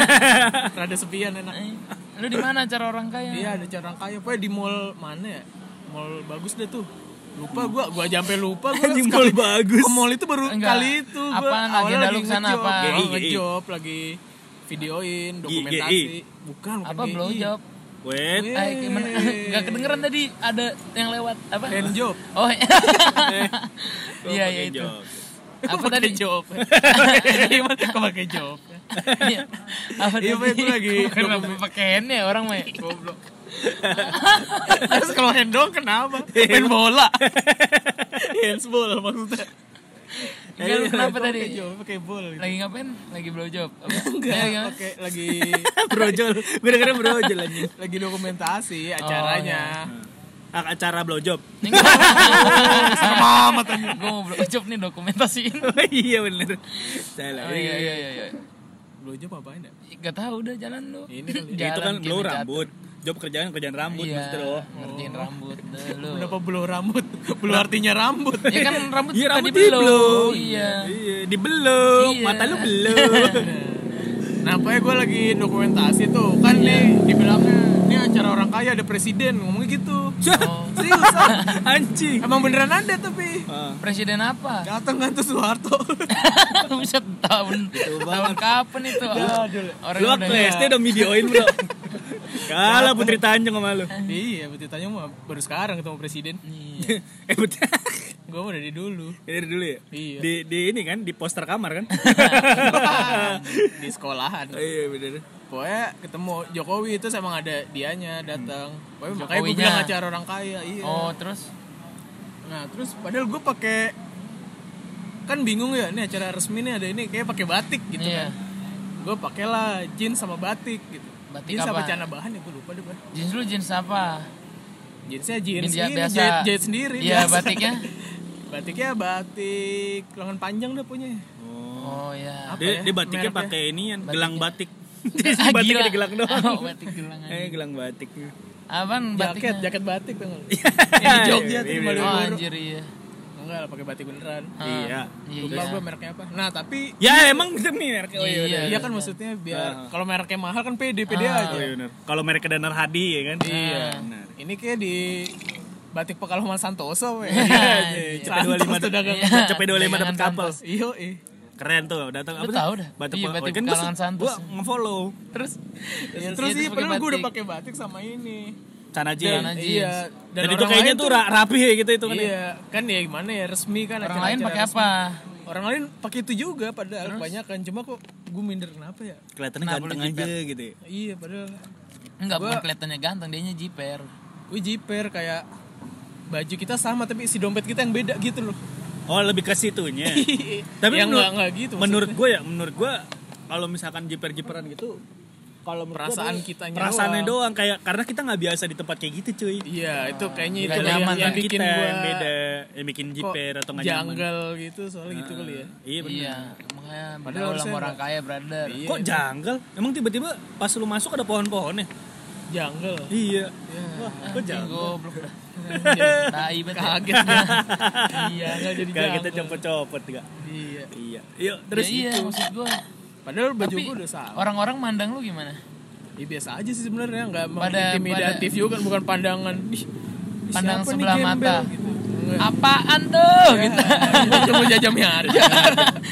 Speaker 3: Rada sepian enak.
Speaker 1: Eh, Lu di mana acara orang kaya?
Speaker 3: Iya ada cara kaya. Pokoknya di mall mana ya? Mall bagus deh tuh. Lupa gua, gua sampai lupa gua.
Speaker 2: Di
Speaker 3: sekali-
Speaker 2: mall bagus.
Speaker 3: Ke mall itu baru
Speaker 1: Enggak.
Speaker 3: kali itu gua.
Speaker 1: Apaan, agenda
Speaker 3: lagi
Speaker 1: lu ke sana
Speaker 3: ngejob.
Speaker 1: apa?
Speaker 3: Oh,
Speaker 2: GI.
Speaker 3: ngejob lagi videoin dokumentasi. Bukan, bukan
Speaker 1: Apa blow job?
Speaker 2: Wait.
Speaker 1: Ay, gimana? Gak kedengeran tadi ada yang lewat apa?
Speaker 3: Hand job.
Speaker 1: Oh
Speaker 2: Gua
Speaker 1: iya iya itu. Apa tadi?
Speaker 3: job? Gimana kok pakai job?
Speaker 1: Iya. Apa
Speaker 3: Iya,
Speaker 1: tadi?
Speaker 3: Itu lagi-
Speaker 1: Kenapa pakai hand ya orang mah?
Speaker 3: Goblok. Terus kalau hand dong kenapa? Main bola. Handsball maksudnya.
Speaker 1: Enggak lu kenapa tadi?
Speaker 3: job, pakai ball gitu.
Speaker 1: Lagi ngapain? Lagi blow job. Apa?
Speaker 3: Enggak,
Speaker 1: gimana?
Speaker 3: pakai lagi
Speaker 2: Brojol. Gue dengerin brojol aja.
Speaker 3: lagi dokumentasi acaranya.
Speaker 2: A- acara blowjob.
Speaker 1: Sama amat Gue mau blowjob nih dokumentasiin.
Speaker 2: Oh iya bener. Salah.
Speaker 1: Oh, iya iya iya. iya.
Speaker 3: Blowjob apain ya?
Speaker 1: Gak tau udah jalan lu.
Speaker 3: Ini.
Speaker 2: Ya, itu kan
Speaker 1: Jalan
Speaker 2: blow rambut. Job kerjaan kerjaan rambut
Speaker 1: Iya,
Speaker 2: maksudnya loh.
Speaker 1: ngertiin rambut lu.
Speaker 3: Kenapa blow rambut? Blow artinya rambut.
Speaker 1: Ya kan rambut
Speaker 2: Iya rambut
Speaker 1: dibelok.
Speaker 2: dibelok.
Speaker 1: Iya.
Speaker 2: Iya, dibelok.
Speaker 1: Iya.
Speaker 2: Mata lu belok.
Speaker 3: Nah, pokoknya gue lagi dokumentasi tuh kan nih dibilangnya ini acara orang kaya ada presiden ngomongnya gitu.
Speaker 1: Oh.
Speaker 3: Seriusan?
Speaker 2: Anjing.
Speaker 3: Emang beneran ada tapi
Speaker 2: Ah.
Speaker 1: Presiden apa?
Speaker 3: datang kan tuh Soeharto.
Speaker 1: Buset tahun tahun kapan itu? Orang
Speaker 2: Lu
Speaker 1: udah
Speaker 2: waktu SD udah videoin bro. Kalah Putri Tanjung sama lu.
Speaker 3: iya, betul tanya mah baru sekarang ketemu presiden.
Speaker 1: Iya.
Speaker 2: eh Putri.
Speaker 3: Gue mah dari dulu
Speaker 2: Dari dulu ya?
Speaker 3: Iya.
Speaker 2: Di, di ini kan, di poster kamar kan?
Speaker 3: di sekolahan.
Speaker 2: oh, iya bener.
Speaker 3: Pokoknya ketemu Jokowi itu emang ada dianya datang. Pokoknya makanya gue
Speaker 1: Jokowinya.
Speaker 3: bilang acara orang kaya. Iya.
Speaker 1: Oh, terus
Speaker 3: Nah, terus padahal gue pakai kan bingung ya, ini acara resmi nih ada ini kayak pakai batik gitu
Speaker 1: Iya.
Speaker 3: kan. Gue pakailah jeans sama batik gitu.
Speaker 1: Batik
Speaker 3: jeans
Speaker 1: apa?
Speaker 3: celana bahan ya gue lupa deh. Bang.
Speaker 1: jeans lu jeans apa?
Speaker 3: Jeansnya jeans
Speaker 1: Jeans ya,
Speaker 3: ini,
Speaker 1: biasa.
Speaker 3: jahit, jahit sendiri.
Speaker 1: Iya,
Speaker 3: biasa.
Speaker 1: batiknya.
Speaker 3: Batiknya batik lengan panjang dah punya.
Speaker 1: Oh, ya.
Speaker 3: Apa
Speaker 2: Dia,
Speaker 3: ya?
Speaker 2: dia batiknya pakai ini yang gelang batik.
Speaker 1: Ah,
Speaker 2: batiknya
Speaker 1: gila.
Speaker 2: di gelang doang.
Speaker 1: Oh, batik gelang.
Speaker 2: Eh, gelang batik.
Speaker 1: Apaan
Speaker 3: Jaket,
Speaker 1: batiknya?
Speaker 3: jaket batik tuh?
Speaker 2: Iya,
Speaker 3: di Jogja tuh
Speaker 2: iya,
Speaker 3: di
Speaker 2: iya.
Speaker 1: Oh, anjir iya.
Speaker 3: Enggak pakai batik beneran.
Speaker 1: Ah,
Speaker 2: Iya.
Speaker 1: Iya.
Speaker 3: Lupa
Speaker 1: iya.
Speaker 3: gue mereknya apa. Nah, tapi
Speaker 2: Ya emang demi mereknya. Oh, iya,
Speaker 1: Iya.
Speaker 2: bener.
Speaker 3: Iya kan maksudnya biar
Speaker 2: Ah.
Speaker 3: kalau mereknya mahal kan pede pede
Speaker 1: Ah.
Speaker 3: aja.
Speaker 2: Oh, iya. Kalau mereknya Danar Hadi ya kan?
Speaker 3: Iya.
Speaker 2: Benar.
Speaker 3: Ini kayak di Batik Pekalongan Santoso we.
Speaker 2: Iya, cepet 25
Speaker 3: tuh dagang.
Speaker 1: Iya.
Speaker 2: cepet 25 dapat kapal.
Speaker 3: Iyo eh.
Speaker 2: Keren tuh, datang apa
Speaker 1: tahu
Speaker 2: tuh?
Speaker 1: dah.
Speaker 2: Batik,
Speaker 1: Iya,
Speaker 2: oh,
Speaker 1: Batik
Speaker 2: kan gua-
Speaker 1: Pekalongan Santos.
Speaker 2: Gua nge-follow.
Speaker 1: Terus
Speaker 3: Ya, terus
Speaker 1: iya,
Speaker 3: sih
Speaker 1: pakai
Speaker 3: padahal gue udah pakai batik sama ini.
Speaker 1: Dan-
Speaker 2: jeans.
Speaker 1: Celana jeans.
Speaker 3: Iya.
Speaker 2: Dan, itu
Speaker 3: orang
Speaker 2: kayaknya tuh ra- rapi ya gitu itu kan. ya?
Speaker 3: Iya, kan ya gimana ya resmi kan
Speaker 1: orang lain pakai apa?
Speaker 3: Orang lain pakai itu juga padahal kebanyakan cuma kok gue minder kenapa ya?
Speaker 2: Kelihatannya
Speaker 1: Kenapa
Speaker 2: ganteng aja gitu ya.
Speaker 3: Iya padahal
Speaker 1: Enggak,
Speaker 3: Gua-
Speaker 1: bukan kelihatannya ganteng, dianya jiper.
Speaker 3: gue jiper kayak baju kita sama tapi si dompet kita yang beda gitu loh.
Speaker 2: Oh, lebih ke situnya. Tapi
Speaker 3: yang
Speaker 2: menurut,
Speaker 3: enggak enggak gitu.
Speaker 2: menurut gue ya, menurut gue kalau misalkan jiper-jiperan gitu kalau
Speaker 3: Perasaan kitanya
Speaker 2: perasaannya
Speaker 3: doang.
Speaker 2: doang. kayak karena kita nggak biasa di tempat kayak gitu cuy
Speaker 3: Iya, itu kayaknya itu
Speaker 1: Nggak
Speaker 3: yang,
Speaker 1: nyaman
Speaker 3: yang
Speaker 1: ya.
Speaker 3: bikin
Speaker 2: kita
Speaker 3: gua
Speaker 2: yang beda yang bikin jiper atau nggak nyaman
Speaker 3: janggal gitu soalnya gitu kali ya.
Speaker 2: iya benar
Speaker 1: Iya, makanya
Speaker 3: Padahal
Speaker 1: orang
Speaker 3: enggak.
Speaker 1: kaya, brother.
Speaker 3: Iya.
Speaker 2: kok janggal emang tiba-tiba pas lu masuk ada pohon-pohonnya
Speaker 3: Janggal.
Speaker 2: iya wah kok
Speaker 1: Anjing,
Speaker 2: janggal.
Speaker 1: Tai banget. ya.
Speaker 3: Kaget. iya, enggak jadi
Speaker 2: kayak kita copot-copot gak
Speaker 3: Iya.
Speaker 2: iya yuk
Speaker 1: Terus
Speaker 2: terus
Speaker 1: iya,
Speaker 2: itu
Speaker 1: maksud gua.
Speaker 3: Padahal baju
Speaker 1: Tapi
Speaker 3: gue udah sama.
Speaker 1: orang-orang mandang lu gimana?
Speaker 3: Ya biasa aja sih sebenarnya, enggak
Speaker 1: Pada-
Speaker 3: intimidatif juga kan bukan pandangan. Ih,
Speaker 1: Pandang sebelah
Speaker 3: gembel?
Speaker 1: mata.
Speaker 3: Gitu.
Speaker 1: Apaan tuh?
Speaker 3: Iya.
Speaker 1: Gitu.
Speaker 3: Cuma jajamnya harga.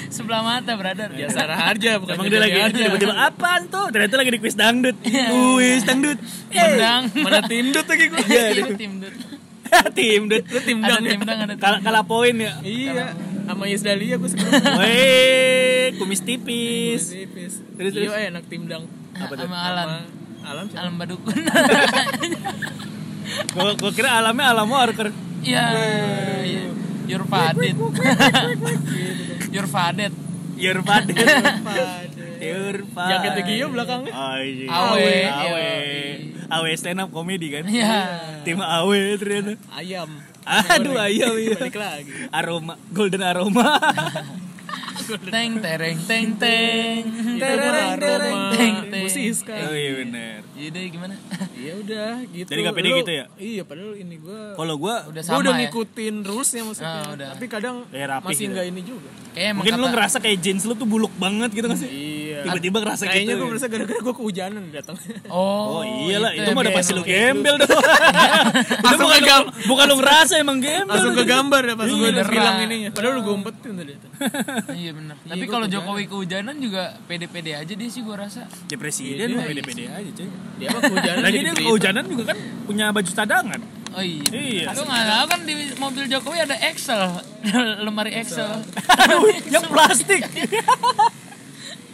Speaker 1: Sebelah mata, brother.
Speaker 3: Biasa harja bukan
Speaker 2: emang dia lagi tiba-tiba apaan tuh ternyata lagi di kuis dangdut kuis dangdut eh
Speaker 1: Mandang.
Speaker 3: Mana tindut lagi gue.
Speaker 2: Iya,
Speaker 1: Iya,
Speaker 2: dia.
Speaker 1: tim dut.
Speaker 2: tim dut
Speaker 3: Lu tim
Speaker 1: Ada
Speaker 3: ya?
Speaker 2: kalah poin ya
Speaker 3: Iya. Sama Isdalia gue sekarang.
Speaker 2: Weh, kumis tipis.
Speaker 3: Tipis.
Speaker 2: Terus,
Speaker 3: Iya
Speaker 2: terus.
Speaker 3: enak tim dang.
Speaker 2: Apa tuh?
Speaker 1: Sama Alan.
Speaker 3: Sama Alam siapa?
Speaker 1: Alam Badukun.
Speaker 2: Gua, gua kira alamnya alam worker.
Speaker 1: Iya. iya. Your Fadet. Your Fadet.
Speaker 2: Your.
Speaker 3: Pade.
Speaker 2: Your father.
Speaker 3: Jaketnya Gio belakangnya.
Speaker 2: Iya.
Speaker 1: Awe.
Speaker 2: Awe.
Speaker 1: Iya.
Speaker 2: Awe stand up comedy kan?
Speaker 1: Iya.
Speaker 2: Tim Awe ternyata.
Speaker 3: Ayam.
Speaker 2: Aduh, ayam iya.
Speaker 3: Balik lagi.
Speaker 2: Aroma, golden aroma.
Speaker 1: Teng tereng teng teng.
Speaker 2: Tereng, tereng,
Speaker 1: teng, teng.
Speaker 3: Siska.
Speaker 2: oh iya benar.
Speaker 1: Yaudah gimana?
Speaker 3: Iya udah gitu.
Speaker 2: Jadi nggak pede gitu ya?
Speaker 3: Iya, padahal ini gua
Speaker 2: Kalau gua
Speaker 1: Udah sama
Speaker 3: udah
Speaker 1: ya.
Speaker 3: ngikutin rulesnya maksudnya.
Speaker 1: Ah, udah.
Speaker 3: Tapi kadang
Speaker 2: rapi
Speaker 3: masih
Speaker 2: gitu.
Speaker 3: nggak ini juga.
Speaker 1: Kayak
Speaker 2: mungkin lu ngerasa kayak jeans lu tuh buluk banget gitu kan sih?
Speaker 3: Iya.
Speaker 2: Tiba-tiba ngerasa gitu.
Speaker 3: Kayaknya gua
Speaker 2: ya?
Speaker 3: merasa gara-gara gua kehujanan datang.
Speaker 1: Oh,
Speaker 2: Oh iyalah, itu, mah udah pasti lu gembel dong. itu bukan lu, bukan lu ngerasa emang gembel.
Speaker 3: Langsung ke gambar ya pas
Speaker 1: Iya,
Speaker 3: gua udah bilang ininya. Padahal lu gua umpetin tadi.
Speaker 1: Iya benar. Tapi kalau. Jokowi kehujanan juga pede-pede aja dia sih gua rasa.
Speaker 2: Ya presiden
Speaker 3: Iya,
Speaker 2: mah
Speaker 3: iya.
Speaker 2: pede-pede aja cuy.
Speaker 3: Dia mah kehujanan
Speaker 2: Lagi
Speaker 3: jadi
Speaker 2: dia kehujanan juga kan punya baju cadangan.
Speaker 1: Oh iya.
Speaker 2: Iya.
Speaker 1: Lu nggak tahu kan di mobil Jokowi ada Excel, lemari Excel.
Speaker 2: Aduh, yang plastik.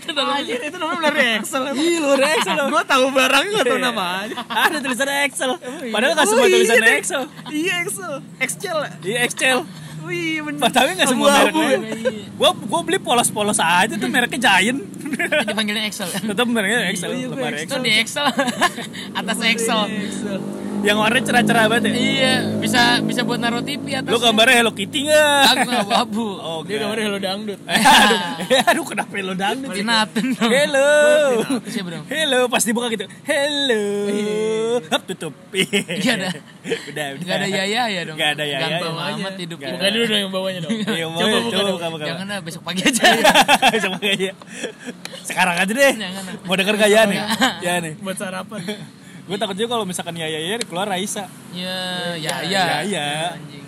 Speaker 3: Anjir itu namanya dari Excel.
Speaker 2: Ih, lu Excel.
Speaker 3: Gua tahu barangnya enggak tahu namanya.
Speaker 2: Ada tulisannya Excel. Padahal nggak semua
Speaker 3: Oh, iya,
Speaker 2: tulisannya
Speaker 3: deh.
Speaker 2: Excel.
Speaker 3: Iya Excel. Excel.
Speaker 2: Iya Excel.
Speaker 3: Wih, bener.
Speaker 2: Tapi nggak semua mereknya.
Speaker 3: ya.
Speaker 2: Gua gua beli polos-polos aja tuh mereknya Giant.
Speaker 1: Dipanggilnya Excel.
Speaker 2: Tetap mereknya Excel,
Speaker 3: Iya, gua
Speaker 1: Itu di Excel. Atas Excel.
Speaker 2: Yang warnanya cerah-cerah banget ya.
Speaker 1: Iya, bisa bisa buat naruh TV atas.
Speaker 2: Lu gambarnya Hello Kitty nggak?
Speaker 1: Aku abu-abu.
Speaker 2: Oh,
Speaker 3: Dia gambarnya Hello Dangdut.
Speaker 2: aduh, aduh kenapa lo dangdut? sih?
Speaker 1: Cinatun dong.
Speaker 2: Hello. Hello, pas dibuka gitu. Hello. Hap tutup.
Speaker 1: Iya dah.
Speaker 2: Udah, udah.
Speaker 1: Gak ada yaya ya dong.
Speaker 2: Gak ada yaya.
Speaker 1: Gampang
Speaker 3: Bawa aja.
Speaker 1: amat hidup
Speaker 2: Gak
Speaker 1: kita.
Speaker 3: Bukan dulu dong yang bawahnya dong.
Speaker 2: Iya,
Speaker 3: Coba
Speaker 2: coba
Speaker 3: buka
Speaker 2: buka buka.
Speaker 1: Jangan lah besok pagi aja.
Speaker 2: Sama kayak Sekarang aja deh.
Speaker 1: Jangan.
Speaker 2: Mau denger gak ya nih? Ya nih.
Speaker 3: Buat sarapan.
Speaker 2: Gue takut juga kalau misalkan ya ya ya keluar Raisa.
Speaker 1: Ya, ya,
Speaker 2: Ya,
Speaker 1: ya.
Speaker 2: ya.
Speaker 1: Anjing.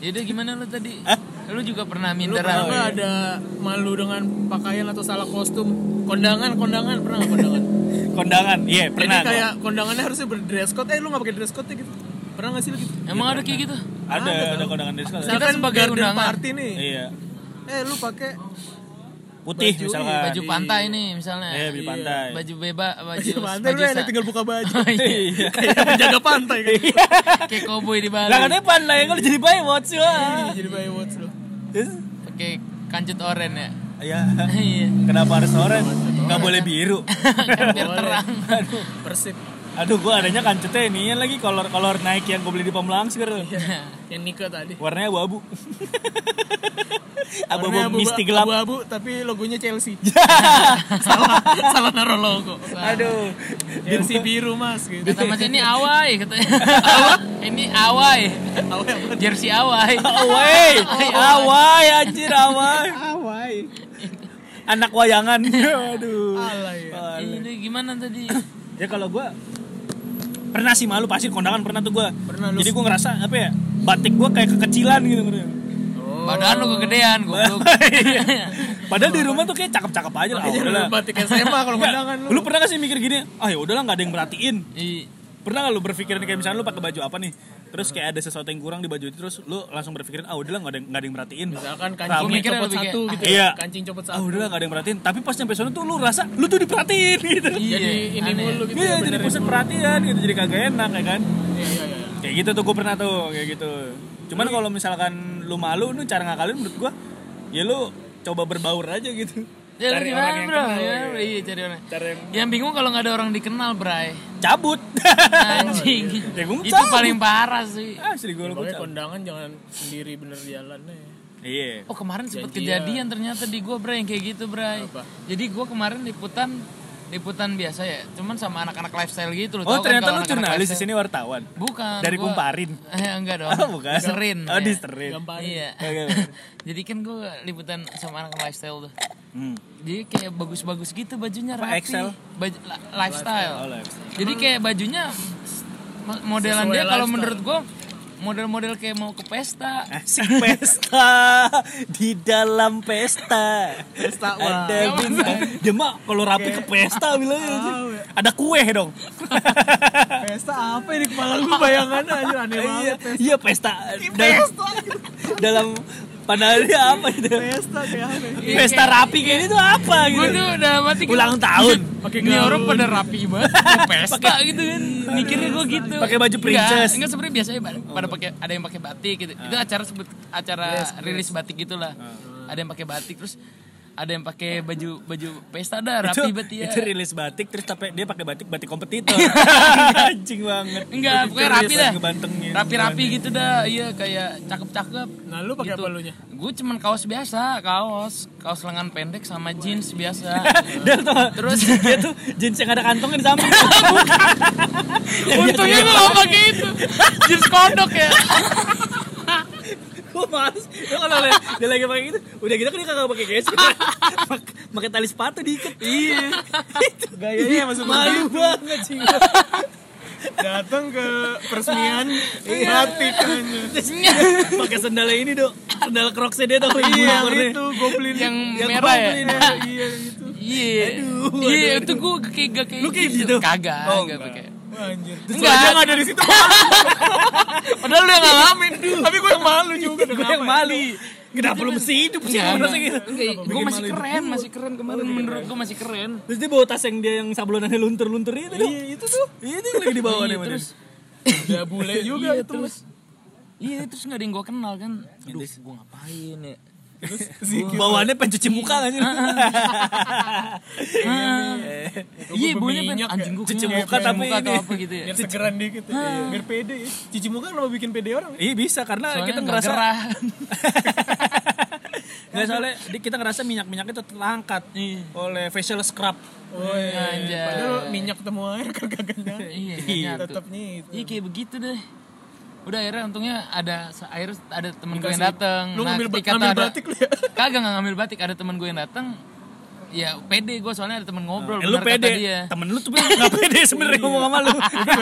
Speaker 1: Yaudah gimana lu tadi?
Speaker 2: Hah?
Speaker 1: Lu juga pernah
Speaker 3: Lu
Speaker 1: minder
Speaker 3: pernah
Speaker 1: apa?
Speaker 3: nggak ada malu dengan pakaian atau salah kostum? Kondangan, kondangan pernah nggak kondangan?
Speaker 2: Kondangan. Iya, pernah.
Speaker 3: Jadi kayak kondangannya harusnya berdress code. Eh lu nggak pakai dress code gitu? Pernah nggak sih lu gitu?
Speaker 1: Emang ada kayak gitu?
Speaker 2: ada ada kondangan dari sekolah.
Speaker 1: Kita sebagai undangan.
Speaker 3: party nih.
Speaker 2: Iya.
Speaker 3: Eh lu pakai
Speaker 2: Putih
Speaker 3: Baju,
Speaker 2: misalkan.
Speaker 1: Baju pantai nih misalnya.
Speaker 2: Iya, di pantai.
Speaker 1: Baju bebas, baju
Speaker 3: pantai lu
Speaker 1: baju sa-
Speaker 3: tinggal buka baju.
Speaker 1: Oh, iya.
Speaker 2: Iya.
Speaker 3: Kayak penjaga pantai kan.
Speaker 1: Kayak cowboy di Bali.
Speaker 2: Lah katanya pantai kan jadi Baywatch lah.
Speaker 3: Jadi Baywatch lu.
Speaker 2: Terus
Speaker 1: Pakai kancut oren ya.
Speaker 2: ya
Speaker 1: Iya.
Speaker 2: kenapa harus orange? Gak boleh biru.
Speaker 1: Kan biar terang.
Speaker 2: Aduh.
Speaker 3: Persib.
Speaker 2: Aduh, gua adanya kancetnya ini lagi kolor kolor Nike yang gue beli di Pamelangsir.
Speaker 3: Yang Nika tadi.
Speaker 2: Warnanya abu-abu. Abu-abu misty gelap.
Speaker 3: Abu-abu tapi logonya Chelsea. salah salah naruh logo.
Speaker 2: Aduh.
Speaker 3: Chelsea biru mas gitu.
Speaker 1: Kata mas ini awai katanya. ini awai.
Speaker 3: Apa?
Speaker 1: Jersey awai.
Speaker 2: Awai, awai anjir awai.
Speaker 3: Awai.
Speaker 2: Anak wayangan. Aduh.
Speaker 3: Alay. ya.
Speaker 1: Ini gimana tadi?
Speaker 2: Ya kalau gua pernah sih malu pasti kondangan pernah tuh gua.
Speaker 3: Pernah lu-
Speaker 2: Jadi gua ngerasa apa ya? Batik gua kayak kekecilan gitu.
Speaker 1: Badan lu kegedean goblok.
Speaker 2: Iya. Padahal di rumah tuh kayak cakep-cakep aja lah. Lah.
Speaker 3: batik SMA kalau kondangan lu.
Speaker 2: Lu pernah gak sih mikir gini? Ah ya udahlah nggak ada yang merhatiin.
Speaker 1: Iya.
Speaker 2: Pernah gak lu berpikiran kayak misalnya lu pakai baju apa nih? Terus kayak ada sesuatu yang kurang di baju itu terus lu langsung berpikiran ah udahlah nggak ada yang nggak ada yang merhatiin.
Speaker 3: Misalkan
Speaker 2: Rame.
Speaker 3: kancingnya
Speaker 1: Mikir
Speaker 3: copot
Speaker 1: lebih kayak,
Speaker 3: satu gitu.
Speaker 2: Iya.
Speaker 3: Kancing copot
Speaker 2: Ah
Speaker 3: satu.
Speaker 2: udahlah gak ada yang merhatiin. Tapi pas nyampe sana tuh lu rasa lu tuh diperhatiin gitu.
Speaker 1: Iya.
Speaker 3: Jadi ini
Speaker 1: aneh.
Speaker 3: mulu gitu.
Speaker 2: Iya
Speaker 3: ya,
Speaker 2: jadi pusat perhatian gitu jadi kagak enak ya kan.
Speaker 3: Iya iya iya.
Speaker 2: Kayak gitu tuh gue pernah tuh kayak gitu. Cuman kalau misalkan lu malu lu cara ngakalin menurut gua ya lu coba berbaur aja gitu.
Speaker 1: Ya
Speaker 2: Cari
Speaker 1: gimana
Speaker 2: orang yang
Speaker 1: bro?
Speaker 2: kenal,
Speaker 1: Ya, iya cari orang.
Speaker 2: Cara yang
Speaker 1: Yang bingung kalau nggak ada orang dikenal, Bray.
Speaker 2: cabut.
Speaker 1: Anjing.
Speaker 2: Ya, gua
Speaker 1: Itu
Speaker 2: cabut.
Speaker 1: paling parah sih.
Speaker 2: Asli gue lu
Speaker 3: kondangan jangan sendiri bener jalan ya.
Speaker 2: Iya.
Speaker 1: Oh kemarin sempet
Speaker 3: Janjian.
Speaker 1: kejadian ternyata di gua Bray yang kayak gitu Bray.
Speaker 3: Apa?
Speaker 1: Jadi gua kemarin liputan liputan biasa ya, cuman sama anak-anak lifestyle gitu loh.
Speaker 2: Oh
Speaker 1: kan
Speaker 2: ternyata lu jurnalis di sini wartawan.
Speaker 1: Bukan.
Speaker 2: Dari
Speaker 1: gua-
Speaker 2: Kumparin.
Speaker 1: Eh, enggak dong.
Speaker 2: Oh bukan.
Speaker 1: Serin.
Speaker 2: Oh
Speaker 1: ya.
Speaker 2: di Serin.
Speaker 3: Gamparin.
Speaker 1: Iya. Jadi kan gua liputan sama anak lifestyle tuh.
Speaker 2: Hmm.
Speaker 1: Jadi kayak bagus-bagus gitu bajunya
Speaker 2: Apa,
Speaker 1: rapi.
Speaker 2: Excel?
Speaker 1: Baju, la- lifestyle.
Speaker 2: Oh, lifestyle.
Speaker 1: Jadi kayak bajunya mo- modelan
Speaker 3: Sesuai
Speaker 1: dia kalau
Speaker 3: lifestyle.
Speaker 1: menurut gua model-model kayak mau ke pesta.
Speaker 2: Asik pesta di dalam pesta.
Speaker 3: Pesta.
Speaker 2: Ada bintang. Dia mah kalau rapi ke pesta bilangnya.
Speaker 3: Ya.
Speaker 2: Ada kue dong.
Speaker 3: Pesta apa ini kepala lu bayangannya aja aneh
Speaker 2: Iya,
Speaker 3: banget. Pesta.
Speaker 2: iya pesta. Dalam, dalam pandangannya apa gitu?
Speaker 3: Pesta kayak apa?
Speaker 1: Iya,
Speaker 2: Pesta rapi kayak itu apa
Speaker 1: Gue
Speaker 2: gitu?
Speaker 1: tuh udah mati
Speaker 2: Ulang tahun.
Speaker 3: Pakai
Speaker 1: Ini orang pada rapi banget pesta gitu kan Mikirnya gue gitu
Speaker 2: Pakai baju princess.
Speaker 1: Enggak, enggak sebenarnya biasanya pada, pada pakai ada yang pakai batik gitu Itu acara sebut acara rilis batik gitulah Ada yang pakai batik terus ada yang pakai baju baju pesta dah
Speaker 2: Itu,
Speaker 1: rapi banget ya
Speaker 2: itu rilis batik terus tapi dia pakai batik batik kompetitor. Anjing banget.
Speaker 1: Enggak, pokoknya rapi dah
Speaker 2: Ngebantengin.
Speaker 1: Rapi-rapi gitu dah Iya kayak cakep-cakep
Speaker 3: Nah lu pakai
Speaker 1: Gitu.
Speaker 3: apa lu nya?
Speaker 1: Gue cuman kaos biasa, kaos Kaos lengan pendek sama jeans biasa
Speaker 2: Dan tuh,
Speaker 1: Terus
Speaker 2: dia tuh jeans yang ada kantongnya di samping.
Speaker 1: Untungnya gue gak pakai itu Jeans kodok ya
Speaker 2: Gue males. Dia kalau liat dia lagi pakai gitu, udah gitu kan dia kagak pakai garis. pakai tali sepatu diikat. Iya.
Speaker 3: Gayanya masuk
Speaker 2: Malu banget sih.
Speaker 3: Datang ke peresmian
Speaker 2: Iya.
Speaker 3: batik kan.
Speaker 2: pakai sandal ini dong. Sandal crocsnya dia dong.
Speaker 3: Iya
Speaker 2: warnanya.
Speaker 3: itu goblin
Speaker 1: Yang
Speaker 2: Yang
Speaker 1: merah ya
Speaker 3: Iya gitu.
Speaker 1: Iya
Speaker 2: Aduh,
Speaker 1: Iya
Speaker 2: aduh,
Speaker 1: itu gue kayak gak kayak
Speaker 2: Lu kayak gitu?
Speaker 1: Kagak
Speaker 2: Oh,
Speaker 1: Enggak pakai
Speaker 3: Anjir.
Speaker 1: Enggak.
Speaker 2: aja nggak ada di situ.
Speaker 1: Padahal lu yang ngalamin
Speaker 3: Tapi gue yang malu juga
Speaker 2: Gue yang malu. Kenapa lu mesti hidup sih?
Speaker 1: Enggak,
Speaker 2: Lu merasa gitu.
Speaker 1: Gue masih keren Masih keren kemarin Menurut gue masih keren
Speaker 2: Terus dia bawa tas yang dia yang sablonannya luntur-luntur itu dong.
Speaker 3: Iya itu tuh.
Speaker 2: Iya, itu yang lagi dibawa nih.
Speaker 1: Iya, Terus
Speaker 3: Ya bule juga
Speaker 1: Iya
Speaker 3: itu.
Speaker 1: terus Iya terus gak ada yang gue kenal kan Aduh gue ngapain ya
Speaker 2: Bawaannya pencuci muka kan
Speaker 1: Iya, baunya
Speaker 3: minyak
Speaker 1: minyak
Speaker 3: ya?
Speaker 1: anjing gua
Speaker 2: Cuci muka tapi ini.
Speaker 1: apa gitu ya.
Speaker 3: Biar segeran dikit ya. Biar pede ya. Cuci muka kenapa bikin pede orang?
Speaker 2: Iya bisa karena kita ngerasa nggak soalnya kita ngerasa minyak-minyak itu terangkat
Speaker 1: Iya.
Speaker 2: oleh facial scrub.
Speaker 3: Oh iya. Padahal minyak ketemu air kagak.
Speaker 1: Iya.
Speaker 3: Tetapnya itu.
Speaker 1: Iya kayak begitu deh. Udah akhirnya untungnya ada air ada temen gue yang dateng.
Speaker 3: Lu ngambil
Speaker 1: ketika
Speaker 3: ngambil
Speaker 1: ada-
Speaker 3: batik lu ya?
Speaker 1: Kagak nggak ngambil batik, ada temen gue yang dateng. Ya pede gue soalnya ada temen ngobrol.
Speaker 2: Eh, lu pede,
Speaker 1: dia.
Speaker 2: temen lu tuh nggak pede sebenarnya ngomong sama lu.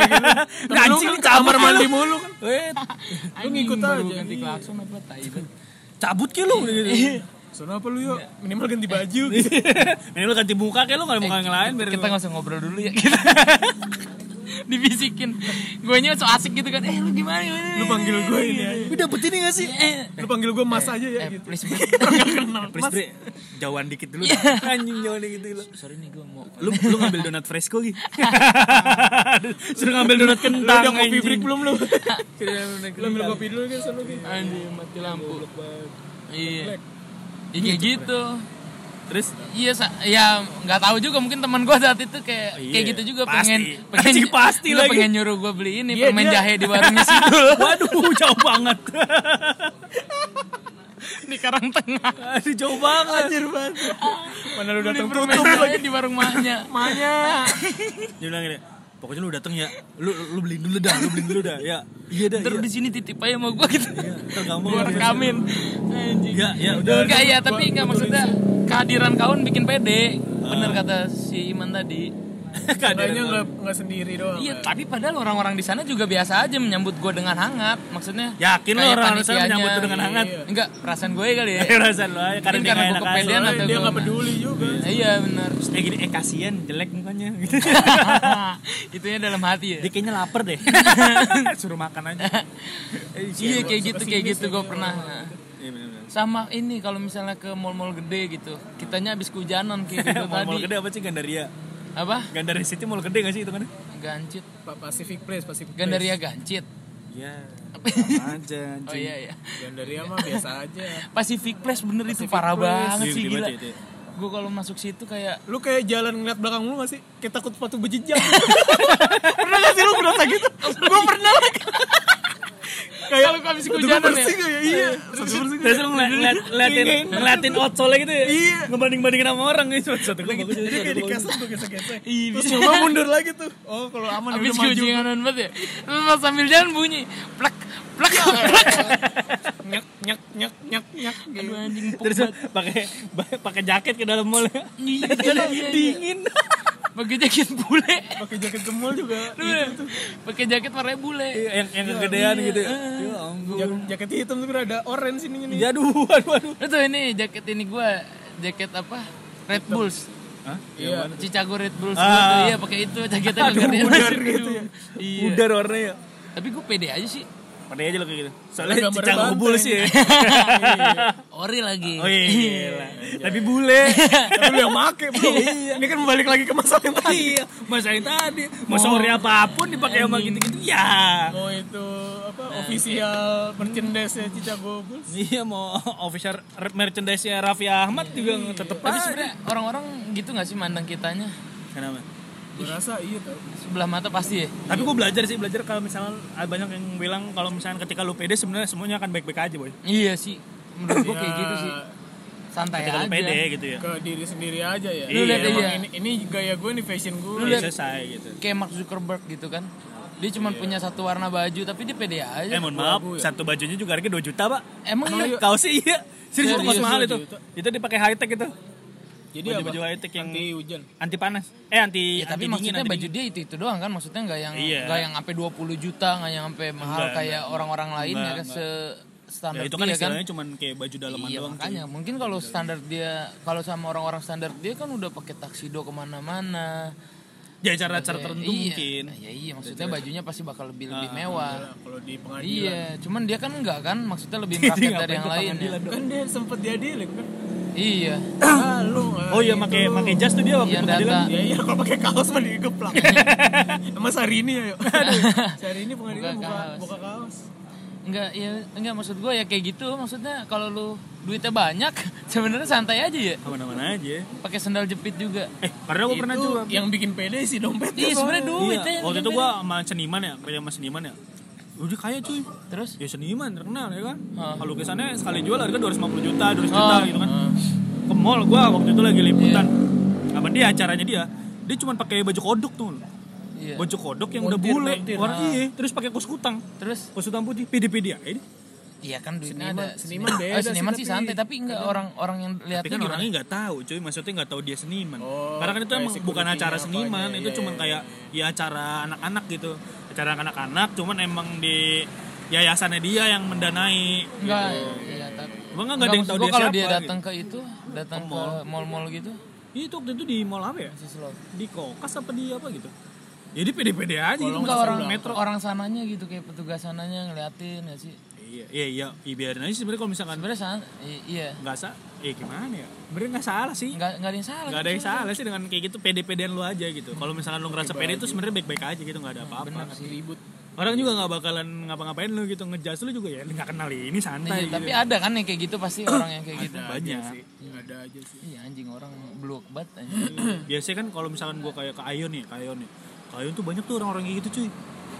Speaker 3: Temen lu kamar mandi
Speaker 2: lu.
Speaker 3: mulu kan. Lu ngikut aja.
Speaker 1: Ganti
Speaker 3: Iya.
Speaker 1: klakson apa tai
Speaker 2: cabut ke lu gitu.
Speaker 3: Soalnya apa lu yuk? Minimal ganti baju gitu.
Speaker 2: Ini lu ganti muka kayak lu kalau muka yang lain
Speaker 1: Kita nggak usah ngobrol dulu ya. Dibisikin. Gue nya so asik gitu kan. Eh lu gimana? gimana?
Speaker 3: Lu panggil gue ini aja.
Speaker 2: Lu dapet ini gak sih?
Speaker 1: Eh,
Speaker 3: Lu panggil gue mas aja ya
Speaker 1: eh,
Speaker 3: gitu.
Speaker 1: please bro.
Speaker 2: Please bre, jauhan dikit dulu. Anjing jauhan dikit dulu.
Speaker 1: Sorry nih gue mau.
Speaker 2: Lu lu ngambil donat fresco gitu. Suruh ngambil donat
Speaker 3: Lu
Speaker 2: kentang.
Speaker 3: udah kopi break belum lu? Lu ambil kopi dulu kan sana gitu.
Speaker 1: Anjing mati lampu. Iya. Iya gitu.
Speaker 2: Terus
Speaker 1: Iya, ya nggak tahu juga mungkin teman gue saat itu kayak
Speaker 2: Iya,
Speaker 1: kayak gitu juga
Speaker 2: pasti.
Speaker 1: pengen pengen
Speaker 2: Anjing, pasti lagi.
Speaker 1: pengen nyuruh gue beli ini
Speaker 3: Iya,
Speaker 1: permen
Speaker 3: dia-
Speaker 1: jahe di warungnya situ
Speaker 2: waduh jauh banget.
Speaker 1: di Karang Tengah.
Speaker 2: Aduh jauh banget.
Speaker 3: Anjir banget. Mana lu datang tutup
Speaker 1: jahe di warung mahnya.
Speaker 3: Mahnya.
Speaker 2: Dia bilang gini, pokoknya lu dateng ya, lu lu beliin dulu dah, lu beliin dulu dah. Ya, iya dah.
Speaker 1: Terus
Speaker 2: Iya.
Speaker 1: di sini titip aja sama gue gitu.
Speaker 2: Kamu
Speaker 1: Gue rekamin. Anjing.
Speaker 2: Ya, ya udah.
Speaker 1: Enggak ya, tapi enggak maksudnya kehadiran kawan bikin pede. Bener kata si Iman tadi.
Speaker 3: Kayaknya enggak enggak sendiri doang.
Speaker 1: Iya, tapi padahal orang-orang di sana juga biasa aja menyambut gue dengan hangat. Maksudnya
Speaker 2: Yakin lu
Speaker 1: kayak
Speaker 2: orang sana
Speaker 1: panitianya.
Speaker 2: menyambut dengan hangat?
Speaker 1: Enggak, perasaan gue kali ya.
Speaker 2: Perasaan lu aja karena dia
Speaker 1: karena
Speaker 2: nggak
Speaker 1: kepedean
Speaker 2: asal.
Speaker 1: atau
Speaker 3: dia
Speaker 1: mah.
Speaker 3: peduli juga.
Speaker 1: Iya benar.
Speaker 2: Eh gini, eh kasihan jelek mukanya gitu.
Speaker 1: Itunya dalam hati ya.
Speaker 2: Dia kayaknya lapar deh. Suruh makan aja.
Speaker 1: Iya kayak gitu kayak gitu gue pernah.
Speaker 2: Iya.
Speaker 1: Sama ini kalau misalnya ke mall-mall gede gitu, kitanya habis kehujanan kayak gitu
Speaker 2: Mall-mall
Speaker 1: tadi.
Speaker 2: gede apa sih Gandaria?
Speaker 1: Apa?
Speaker 2: Gandaria City mall gede gak sih itu kan?
Speaker 1: Gancit.
Speaker 3: Pak Pacific Place, Pacific Place.
Speaker 1: Gandaria Gancit.
Speaker 2: Iya. Sama aja
Speaker 1: Oh
Speaker 2: anjing.
Speaker 1: iya iya.
Speaker 3: Gandaria mah biasa aja.
Speaker 1: Pacific Place bener itu
Speaker 3: Pacific
Speaker 1: parah
Speaker 3: Place.
Speaker 1: banget
Speaker 2: Iya,
Speaker 1: sih gila.
Speaker 2: itu.
Speaker 1: Gue kalau masuk situ kayak
Speaker 3: Lu kayak jalan ngeliat belakang lu gak sih? Kayak takut sepatu berjejak. pernah gak sih lu berasa gitu? Gue pernah. kayak
Speaker 1: Kalau habis
Speaker 3: gua
Speaker 1: ya?
Speaker 3: iya. Bersih.
Speaker 2: Terus lu ngeliat, ngeliat, ngeliatin, ngeliatin outsole gitu ya?
Speaker 3: Iya.
Speaker 2: Ngebanding-bandingin sama orang gitu. Satu gue bagus.
Speaker 3: Jadi kayak dikesek gue gesek-gesek.
Speaker 1: Iya,
Speaker 3: Terus nyoba mundur lagi tuh. Oh kalau aman
Speaker 1: habis
Speaker 3: udah maju.
Speaker 1: kehujanan banget ya. Terus pas sambil jalan bunyi plak plak plak.
Speaker 3: Nyak nyak nyak nyak nyak.
Speaker 1: Aduh anjing
Speaker 2: Terus pakai pakai jaket ke dalam mall.
Speaker 1: Iya, iya, iya.
Speaker 2: Dingin.
Speaker 1: Pakai jaket bule.
Speaker 3: Pakai jaket ke mall juga.
Speaker 1: Bener. Pakai jaket warna bule.
Speaker 2: Iya, yang yang kegedean gitu. Ya ampun.
Speaker 3: Jak- jaket hitam tuh kan ada orange ininya nih.
Speaker 2: Ya aduh, aduh, aduh.
Speaker 1: Tuh ini jaket ini gua jaket apa? Red Bulls.
Speaker 2: Hah?
Speaker 3: Iya.
Speaker 1: Chicago Red Bulls
Speaker 2: Ah.
Speaker 1: iya pakai itu jaketnya
Speaker 2: Aduh,
Speaker 1: kegedean.
Speaker 3: pudar gitu ya.
Speaker 1: Iya.
Speaker 2: Udah warnanya.
Speaker 1: Tapi gue pede aja sih.
Speaker 2: Pada aja lo kayak gitu. Soalnya
Speaker 3: banteng.
Speaker 2: bubul sih ya.
Speaker 1: Ori lagi.
Speaker 2: Oh iya, gila. Tapi bule.
Speaker 3: Tapi lu yang make bro. Ini kan balik lagi ke masalah yang tadi.
Speaker 2: Iya, masa yang tadi. Mau sore apa pun dipakai sama gitu-gitu. Ya.
Speaker 3: Mau itu apa official merchandise ya Chicago Bulls.
Speaker 2: Iya mau official merchandise-nya Raffi Ahmad juga tetep
Speaker 1: Tapi sebenarnya orang-orang gitu gak sih mandang kitanya?
Speaker 2: Kenapa?
Speaker 3: Gue rasa iya tau.
Speaker 1: Sebelah mata pasti ya.
Speaker 2: Tapi gue belajar sih, belajar kalau misalnya banyak yang bilang kalau misalnya ketika lu pede sebenarnya semuanya akan baik-baik aja, boy.
Speaker 1: Iya sih. Menurut gue kayak gitu sih. Santai aja.
Speaker 2: pede gitu ya.
Speaker 3: Ke diri sendiri aja ya.
Speaker 2: Lu lihat
Speaker 3: Emang
Speaker 1: aja.
Speaker 3: Ini, ini gaya gue nih fashion gue.
Speaker 1: Lu lihat-
Speaker 2: selesai gitu.
Speaker 1: Kayak Mark Zuckerberg gitu kan. Dia cuma punya satu warna baju tapi dia pede aja.
Speaker 2: Eh mohon maaf, satu bajunya juga harganya 2 juta, Pak.
Speaker 1: Emang iya?
Speaker 2: Kaosnya iya. Serius itu kaos
Speaker 1: Serius,
Speaker 2: mahal itu. Itu dipakai high tech itu.
Speaker 3: Jadi
Speaker 2: Baju-baju
Speaker 3: apa?
Speaker 2: high tech yang
Speaker 3: Anti hujan.
Speaker 2: anti panas. Eh anti
Speaker 1: Ya, tapi
Speaker 2: anti dingin,
Speaker 1: maksudnya
Speaker 2: anti
Speaker 1: baju
Speaker 2: dingin.
Speaker 1: dia itu itu doang kan maksudnya nggak yang
Speaker 2: Iya.
Speaker 1: nggak yang sampai 20 juta nggak yang sampai mahal
Speaker 2: Enggak,
Speaker 1: kayak orang-orang lain ya kan se standar
Speaker 2: Ya itu kan
Speaker 1: dia kan
Speaker 2: istilahnya cuman kayak baju dalaman
Speaker 1: iya
Speaker 2: doang.
Speaker 1: makanya mungkin kalau standar dia kalau sama orang-orang standar dia kan udah pakai taksido ke mana-mana
Speaker 2: Ya cara-cara tertentu
Speaker 1: iya,
Speaker 2: mungkin.
Speaker 1: ya iya maksudnya bajunya pasti bakal lebih lebih mewah
Speaker 3: Nah, Kalau di pengadilan.
Speaker 1: iya cuman dia kan enggak kan maksudnya lebih merakyat dari yang lain ya.
Speaker 3: Kan dia sempet diadilin kan.
Speaker 1: iya
Speaker 3: Ah, lu nggak
Speaker 2: Oh iya
Speaker 3: gitu.
Speaker 2: pakai pakai jas tuh dia waktu
Speaker 1: Yang
Speaker 2: di pengadilan.
Speaker 1: data.
Speaker 3: Ya iya kalau pakai kaos mah digeplak. Sama Sari ini ayo. Sari ini pengadilan
Speaker 1: Buka
Speaker 3: buka
Speaker 1: kaos.
Speaker 3: buka kaos.
Speaker 1: Enggak ya enggak maksud gue ya kayak gitu maksudnya kalau lu duitnya banyak sebenarnya santai aja ya
Speaker 2: Ke mana-mana aja.
Speaker 1: pakai sendal jepit juga
Speaker 2: Eh, karena gue pernah juga.
Speaker 3: yang bikin pede sih dompet
Speaker 1: iya sebenarnya duit
Speaker 2: Iya,
Speaker 1: ya
Speaker 2: waktu itu gue sama seniman ya, kerja sama seniman ya. Udah kaya cuy.
Speaker 1: terus
Speaker 2: Ya seniman terkenal ya kan.
Speaker 1: Ah.
Speaker 2: Kalau lukisannya sekali jual harga 250 juta, 200 juta
Speaker 1: Ah,
Speaker 2: gitu kan. Ke mall gua waktu itu lagi liputan. Apa dia acaranya dia? Dia cuma pakai baju kodok tuh.
Speaker 1: Iya
Speaker 2: Baju kodok yang udah
Speaker 3: Montir,
Speaker 2: bule.
Speaker 3: montir.
Speaker 2: Warna
Speaker 1: Ah.
Speaker 2: iya, terus pakai kos kutang.
Speaker 1: terus
Speaker 2: Kos kutang putih, pede-pede aja. ini.
Speaker 1: iya kan duitnya
Speaker 3: Seniman-
Speaker 1: ada
Speaker 3: seniman
Speaker 1: Oh,
Speaker 3: beda sih,
Speaker 1: seniman sih
Speaker 3: tapi
Speaker 1: santai tapi enggak orang orang yang
Speaker 2: Tapi
Speaker 1: lihatnya
Speaker 2: kan orangnya nggak tahu, cuy. Maksudnya nggak tahu dia seniman.
Speaker 3: Oh,
Speaker 2: Karena kan itu emang bukan acara seniman,
Speaker 3: aja,
Speaker 2: itu
Speaker 3: iya,
Speaker 2: cuman
Speaker 3: iya.
Speaker 2: kayak ya acara anak-anak gitu. Acara anak-anak, cuman emang di yayasannya dia yang mendanai.
Speaker 1: enggak
Speaker 2: gitu.
Speaker 1: iya tapi
Speaker 2: Emang nggak ada yang tahu dia
Speaker 1: kalau
Speaker 2: siapa.
Speaker 1: dia
Speaker 2: gitu.
Speaker 1: datang ke itu datang
Speaker 2: Ke
Speaker 1: ke
Speaker 2: mall.
Speaker 1: mall-mall gitu
Speaker 2: Itu waktu itu di mall apa ya? Di kokas apa di apa gitu? Jadi pede-pede aja gitu.
Speaker 1: enggak orang
Speaker 2: metro.
Speaker 1: orang sananya gitu kayak petugas sananya ngeliatin ya sih
Speaker 2: Iya, iya, iya, iya biarin aja sih sebenarnya kalau misalkan
Speaker 1: sebenarnya san iya
Speaker 2: nggak sa, eh gimana ya? Sebenarnya nggak salah sih.
Speaker 1: nggak nggak ada yang salah
Speaker 2: Nggak ada yang salah sih dengan kayak gitu pede-pedean lu aja gitu. Kalau misalkan lu ngerasa pede itu sebenarnya baik-baik aja gitu, nggak ada apa-apa.
Speaker 3: ribut
Speaker 2: Orang juga nggak bakalan ngapa-ngapain lu gitu ngejas lu juga ya nggak kenal ini santai
Speaker 1: Iya,
Speaker 2: gitu.
Speaker 1: tapi ada kan yang kayak gitu pasti orang yang kayak gitu
Speaker 2: banyak.
Speaker 3: ada aja sih
Speaker 1: iya anjing orang blok banget anjing.
Speaker 2: Biasanya kan kalau misalkan gua kayak ke Ayon nih, ke Ayon nih. Ke Ayon tuh banyak tuh orang-orang kayak gitu cuy.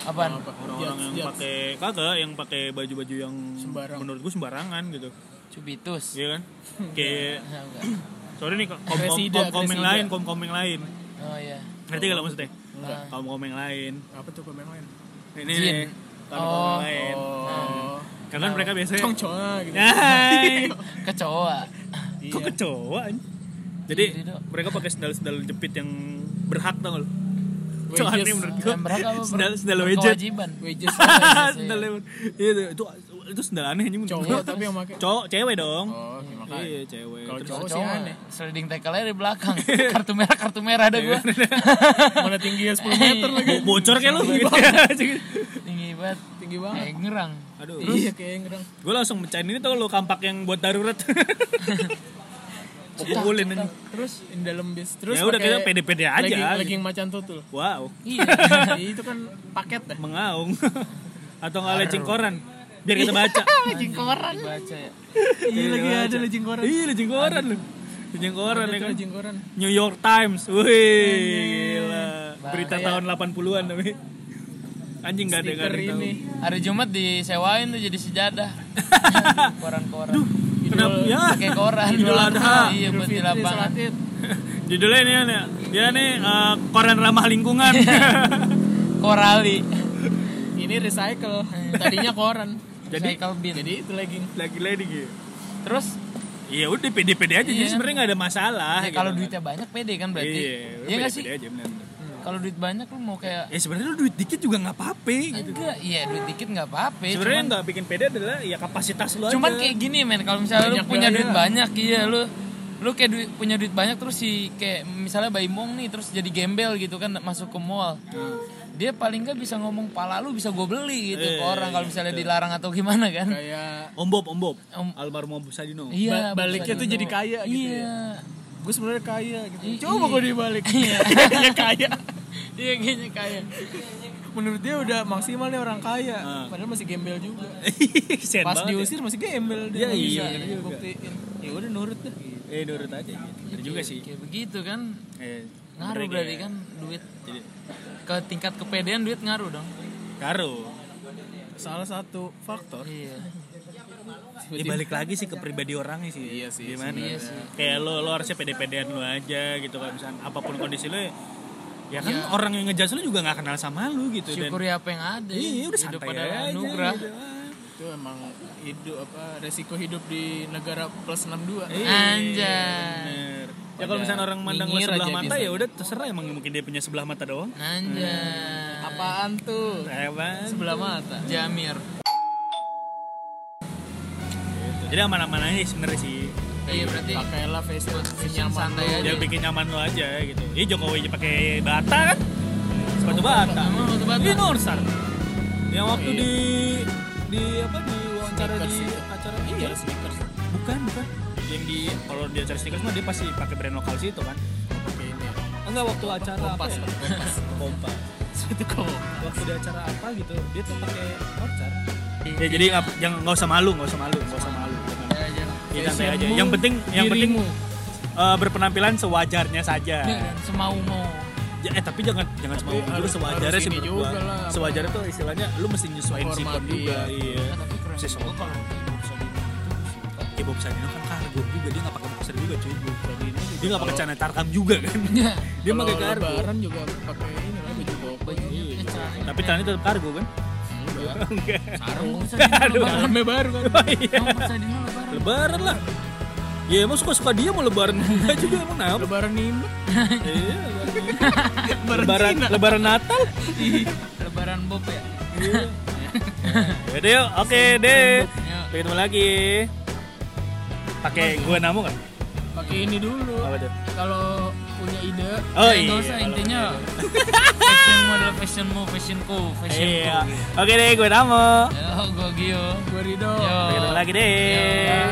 Speaker 1: apaan
Speaker 2: Orang-orang yang pakai kagak yang pakai baju-baju yang
Speaker 3: Sembarang.
Speaker 2: menurut gua sembarangan gitu.
Speaker 1: cubitus
Speaker 2: Iya kan? Kayak
Speaker 1: Ya,
Speaker 2: sorry nih kom kom kom kom yang
Speaker 3: resida.
Speaker 2: lain, kom kom yang lain.
Speaker 1: oh iya
Speaker 2: Ngerti gak lo maksudnya?
Speaker 1: Enggak.
Speaker 2: Kom kom yang lain.
Speaker 3: apa tuh komen lain
Speaker 2: Ini nih. Kom kom
Speaker 1: Oh.
Speaker 2: yang lain.
Speaker 3: oh
Speaker 2: Karena kan mereka biasanya
Speaker 3: congconga gitu
Speaker 1: kecoa
Speaker 2: Kok kecoa? anjing? Jadi
Speaker 1: Iya, Dok.
Speaker 2: mereka pakai sendal-sendal jepit yang berhak tau gak lo? Cowok aneh menurut
Speaker 1: bro?
Speaker 2: Sendal sendal wedget.
Speaker 1: Kewajiban.
Speaker 2: sendal wedget. Iya itu, itu itu sendal aneh anjing
Speaker 3: cowok tapi yang pakai
Speaker 2: Cowok, cewek dong.
Speaker 3: oh ya
Speaker 2: Iya, cewek.
Speaker 3: Kalau cowok sih aneh.
Speaker 1: Sliding tackle aja di belakang. kartu merah, kartu merah ada gua.
Speaker 3: mana tingginya 10 meter lagi
Speaker 2: Bo- bocor kayak lo gitu.
Speaker 1: Tinggi banget.
Speaker 3: tinggi banget
Speaker 1: Kayak ngerang.
Speaker 2: Aduh.
Speaker 3: iya kayak ngerang
Speaker 2: Gue langsung mecahin ini tau lo kampak yang buat darurat. Pukulin aja.
Speaker 3: terus in dalam bis terus
Speaker 2: Ya udah, kita pede-pede aja, gitu.
Speaker 3: legging macan tutul
Speaker 2: Wow,
Speaker 1: Iya.
Speaker 3: itu kan paket dah
Speaker 2: mengaung. Atau nggak lecing koran. Biar kita baca.
Speaker 1: Legging koran. Baca ya.
Speaker 3: iya lagi ada legging koran
Speaker 2: Iya, lecing koran lu. Lecing koran ya kan.
Speaker 3: koran
Speaker 2: New York Times. Wih, gila. Berita
Speaker 1: Bahaya.
Speaker 2: tahun 80-an tapi. Anjing gak ada gak ada yang
Speaker 1: Hari Jumat disewain tuh jadi sejadah. Koran-koran.
Speaker 2: Kenapa? Ya.
Speaker 1: Pakai koran.
Speaker 2: Idul Adha.
Speaker 1: Iya, buat di lapangan.
Speaker 2: Judulnya ini ya. Dia nih eh, koran ramah lingkungan.
Speaker 1: Korali.
Speaker 3: ini recycle tadinya koran
Speaker 2: Jadi-
Speaker 1: bin.
Speaker 3: jadi itu legging
Speaker 2: Lagi lagi gitu.
Speaker 1: Terus
Speaker 2: Iya udah pede-pede aja jadi
Speaker 1: Iya.
Speaker 2: sebenarnya nggak ada masalah.
Speaker 1: ya,
Speaker 2: gitu
Speaker 1: kalau
Speaker 2: kan.
Speaker 1: duitnya banyak pede kan berarti.
Speaker 2: Iya,
Speaker 1: Iya nggak sih?
Speaker 2: pede-pede aja bener.
Speaker 1: Kalau duit banyak lu mau kayak
Speaker 2: Ya sebenarnya lu duit dikit juga nggak apa-apa gitu.
Speaker 1: enggak, iya duit dikit nggak apa-apa.
Speaker 2: Sebenarnya
Speaker 1: cuman-
Speaker 2: nggak bikin pede adalah ya kapasitas lu aja.
Speaker 1: Cuman kayak gini men, kalau misalnya
Speaker 3: Banyak
Speaker 1: lu punya duit banyak, iya lu lu kayak duit, punya duit banyak terus si kayak misalnya Baimong nih terus jadi gembel gitu kan masuk ke mall. Dia paling nggak bisa ngomong pala lu bisa gue beli gitu ke
Speaker 2: Eh,
Speaker 1: orang kalau misalnya dilarang atau gimana kan.
Speaker 3: kayak
Speaker 2: Om Bob, Om Bob.
Speaker 1: Om-
Speaker 2: Almarhum Om Sadino.
Speaker 1: Iya,
Speaker 3: ba- baliknya tuh jadi kaya gitu
Speaker 1: Iya.
Speaker 3: Gue sebenarnya kaya gitu
Speaker 1: I-
Speaker 3: coba
Speaker 1: iya.
Speaker 3: gue dibalik
Speaker 1: Iya.
Speaker 3: kayaknya kaya
Speaker 1: Iya kayaknya kaya.
Speaker 3: menurut dia udah maksimal nih orang kaya
Speaker 2: Ah.
Speaker 3: padahal masih gembel juga
Speaker 2: Kesian
Speaker 3: pas
Speaker 2: ya.
Speaker 3: diusir masih gembel dia
Speaker 2: Iya,
Speaker 3: nggak
Speaker 2: iya, juga.
Speaker 3: buktiin ya udah nurut dah
Speaker 2: Eh nurut aja gitu. Bener juga sih.
Speaker 1: Kayak begitu kan.
Speaker 2: Eh,
Speaker 1: Ngaruh berarti kan duit
Speaker 2: Jadi
Speaker 1: ke tingkat kepedean duit ngaruh dong.
Speaker 2: karo.
Speaker 3: Salah satu faktor
Speaker 1: Iya.
Speaker 2: Ya balik lagi sih ke pribadi orangnya sih.
Speaker 3: Iya sih,
Speaker 2: Gimana?
Speaker 1: Iya sih.
Speaker 2: Kayak lo lo harusnya pede-pedean lo aja gitu kan misalnya apa pun kondisi lo ya, ya kan
Speaker 1: Iya.
Speaker 2: orang yang ngejudge lo juga nggak kenal sama lo gitu dan
Speaker 1: Syukuri apa yang ada.
Speaker 2: iya udah
Speaker 1: Hidup
Speaker 2: santai aja.
Speaker 1: anugerah.
Speaker 2: gitu.
Speaker 3: itu emang hidup apa resiko hidup di negara plus 62
Speaker 2: Iya,
Speaker 1: Anjay.
Speaker 2: bener. Ya kalau misalnya orang mandang lo sebelah mata ya udah terserah emang mungkin dia punya sebelah mata doang.
Speaker 1: Anjay.
Speaker 3: Apaan tuh
Speaker 2: Apa?
Speaker 3: sebelah mata
Speaker 1: Jamir.
Speaker 2: Jadi aman-aman aja sebenarnya sih.
Speaker 1: Iya berarti
Speaker 3: pakailah face mask
Speaker 1: fashion
Speaker 3: senyaman
Speaker 1: santai aja.
Speaker 2: Yang bikin nyaman lo aja gitu. Iya Jokowi aja pakai bata kan? Sepatu bata.
Speaker 1: Emang sepatu bata?
Speaker 2: Ini Norsar. Yang waktu
Speaker 3: iya.
Speaker 2: di di apa di wawancara
Speaker 3: Sneakers
Speaker 2: di
Speaker 3: itu.
Speaker 2: acara
Speaker 3: iya
Speaker 2: iya
Speaker 3: sneakers
Speaker 2: bukan bukan yang di kalau di acara sneakers mah dia pasti pakai brand lokal situ kan
Speaker 3: Oke, ini ya.
Speaker 2: enggak waktu acara apa ya?
Speaker 3: kompas
Speaker 2: kompas
Speaker 3: sepatu kompas
Speaker 2: waktu di acara apa gitu dia tuh pakai Norsar ya jadi nggak jangan nggak usah malu nggak usah malu nggak usah malu
Speaker 1: Ya,
Speaker 2: ya, santai aja yang penting yang penting eh, berpenampilan sewajarnya saja
Speaker 1: Ya, semau mau
Speaker 2: Ya, eh tapi jangan jangan semau juga
Speaker 3: harus-
Speaker 2: sewajarnya sih menurut
Speaker 3: juga
Speaker 2: gua. Sewajarnya tuh istilahnya lu mesti nyesuaiin sikon juga.
Speaker 3: iya.
Speaker 2: Iya.
Speaker 1: keren
Speaker 2: Si Soto.
Speaker 1: kalau itu
Speaker 2: Ya Bob Sadino kan kargo juga dia nggak pakai boxer juga cuy. Bob Sadino dia nggak pakai celana tarkam juga kan. Dia pakai kargo.
Speaker 3: lebaran juga pakai
Speaker 2: Tapi celananya tetap kargo kan?
Speaker 3: enggak
Speaker 2: Enggak.
Speaker 1: sarung lebaran
Speaker 3: dalamnya baru kan
Speaker 1: Bob Sadino lebaran
Speaker 2: Lebaran lah. Ya emang suka-suka dia mau lebaran enggak juga emang kenapa?
Speaker 3: lebaran ini
Speaker 2: Iya, lebaran. lebaran lebaran Natal.
Speaker 1: lebaran Bob ya
Speaker 2: Ya deh, yuk. oke deh. Sampai ketemu lagi. Pakai gua namu kan?
Speaker 3: pakai ini dulu
Speaker 2: Apa tuh?
Speaker 3: kalau punya ide
Speaker 2: Oh
Speaker 1: Ya,
Speaker 2: iya.
Speaker 1: usah intinya fashionmu adalah fashionmu fashionku fashionku
Speaker 2: Iya. Oke deh, gue Namo.
Speaker 1: ya gue Gio
Speaker 3: gue Rido
Speaker 1: Yo.
Speaker 2: Sampai ketemu lagi deh.
Speaker 3: Ya.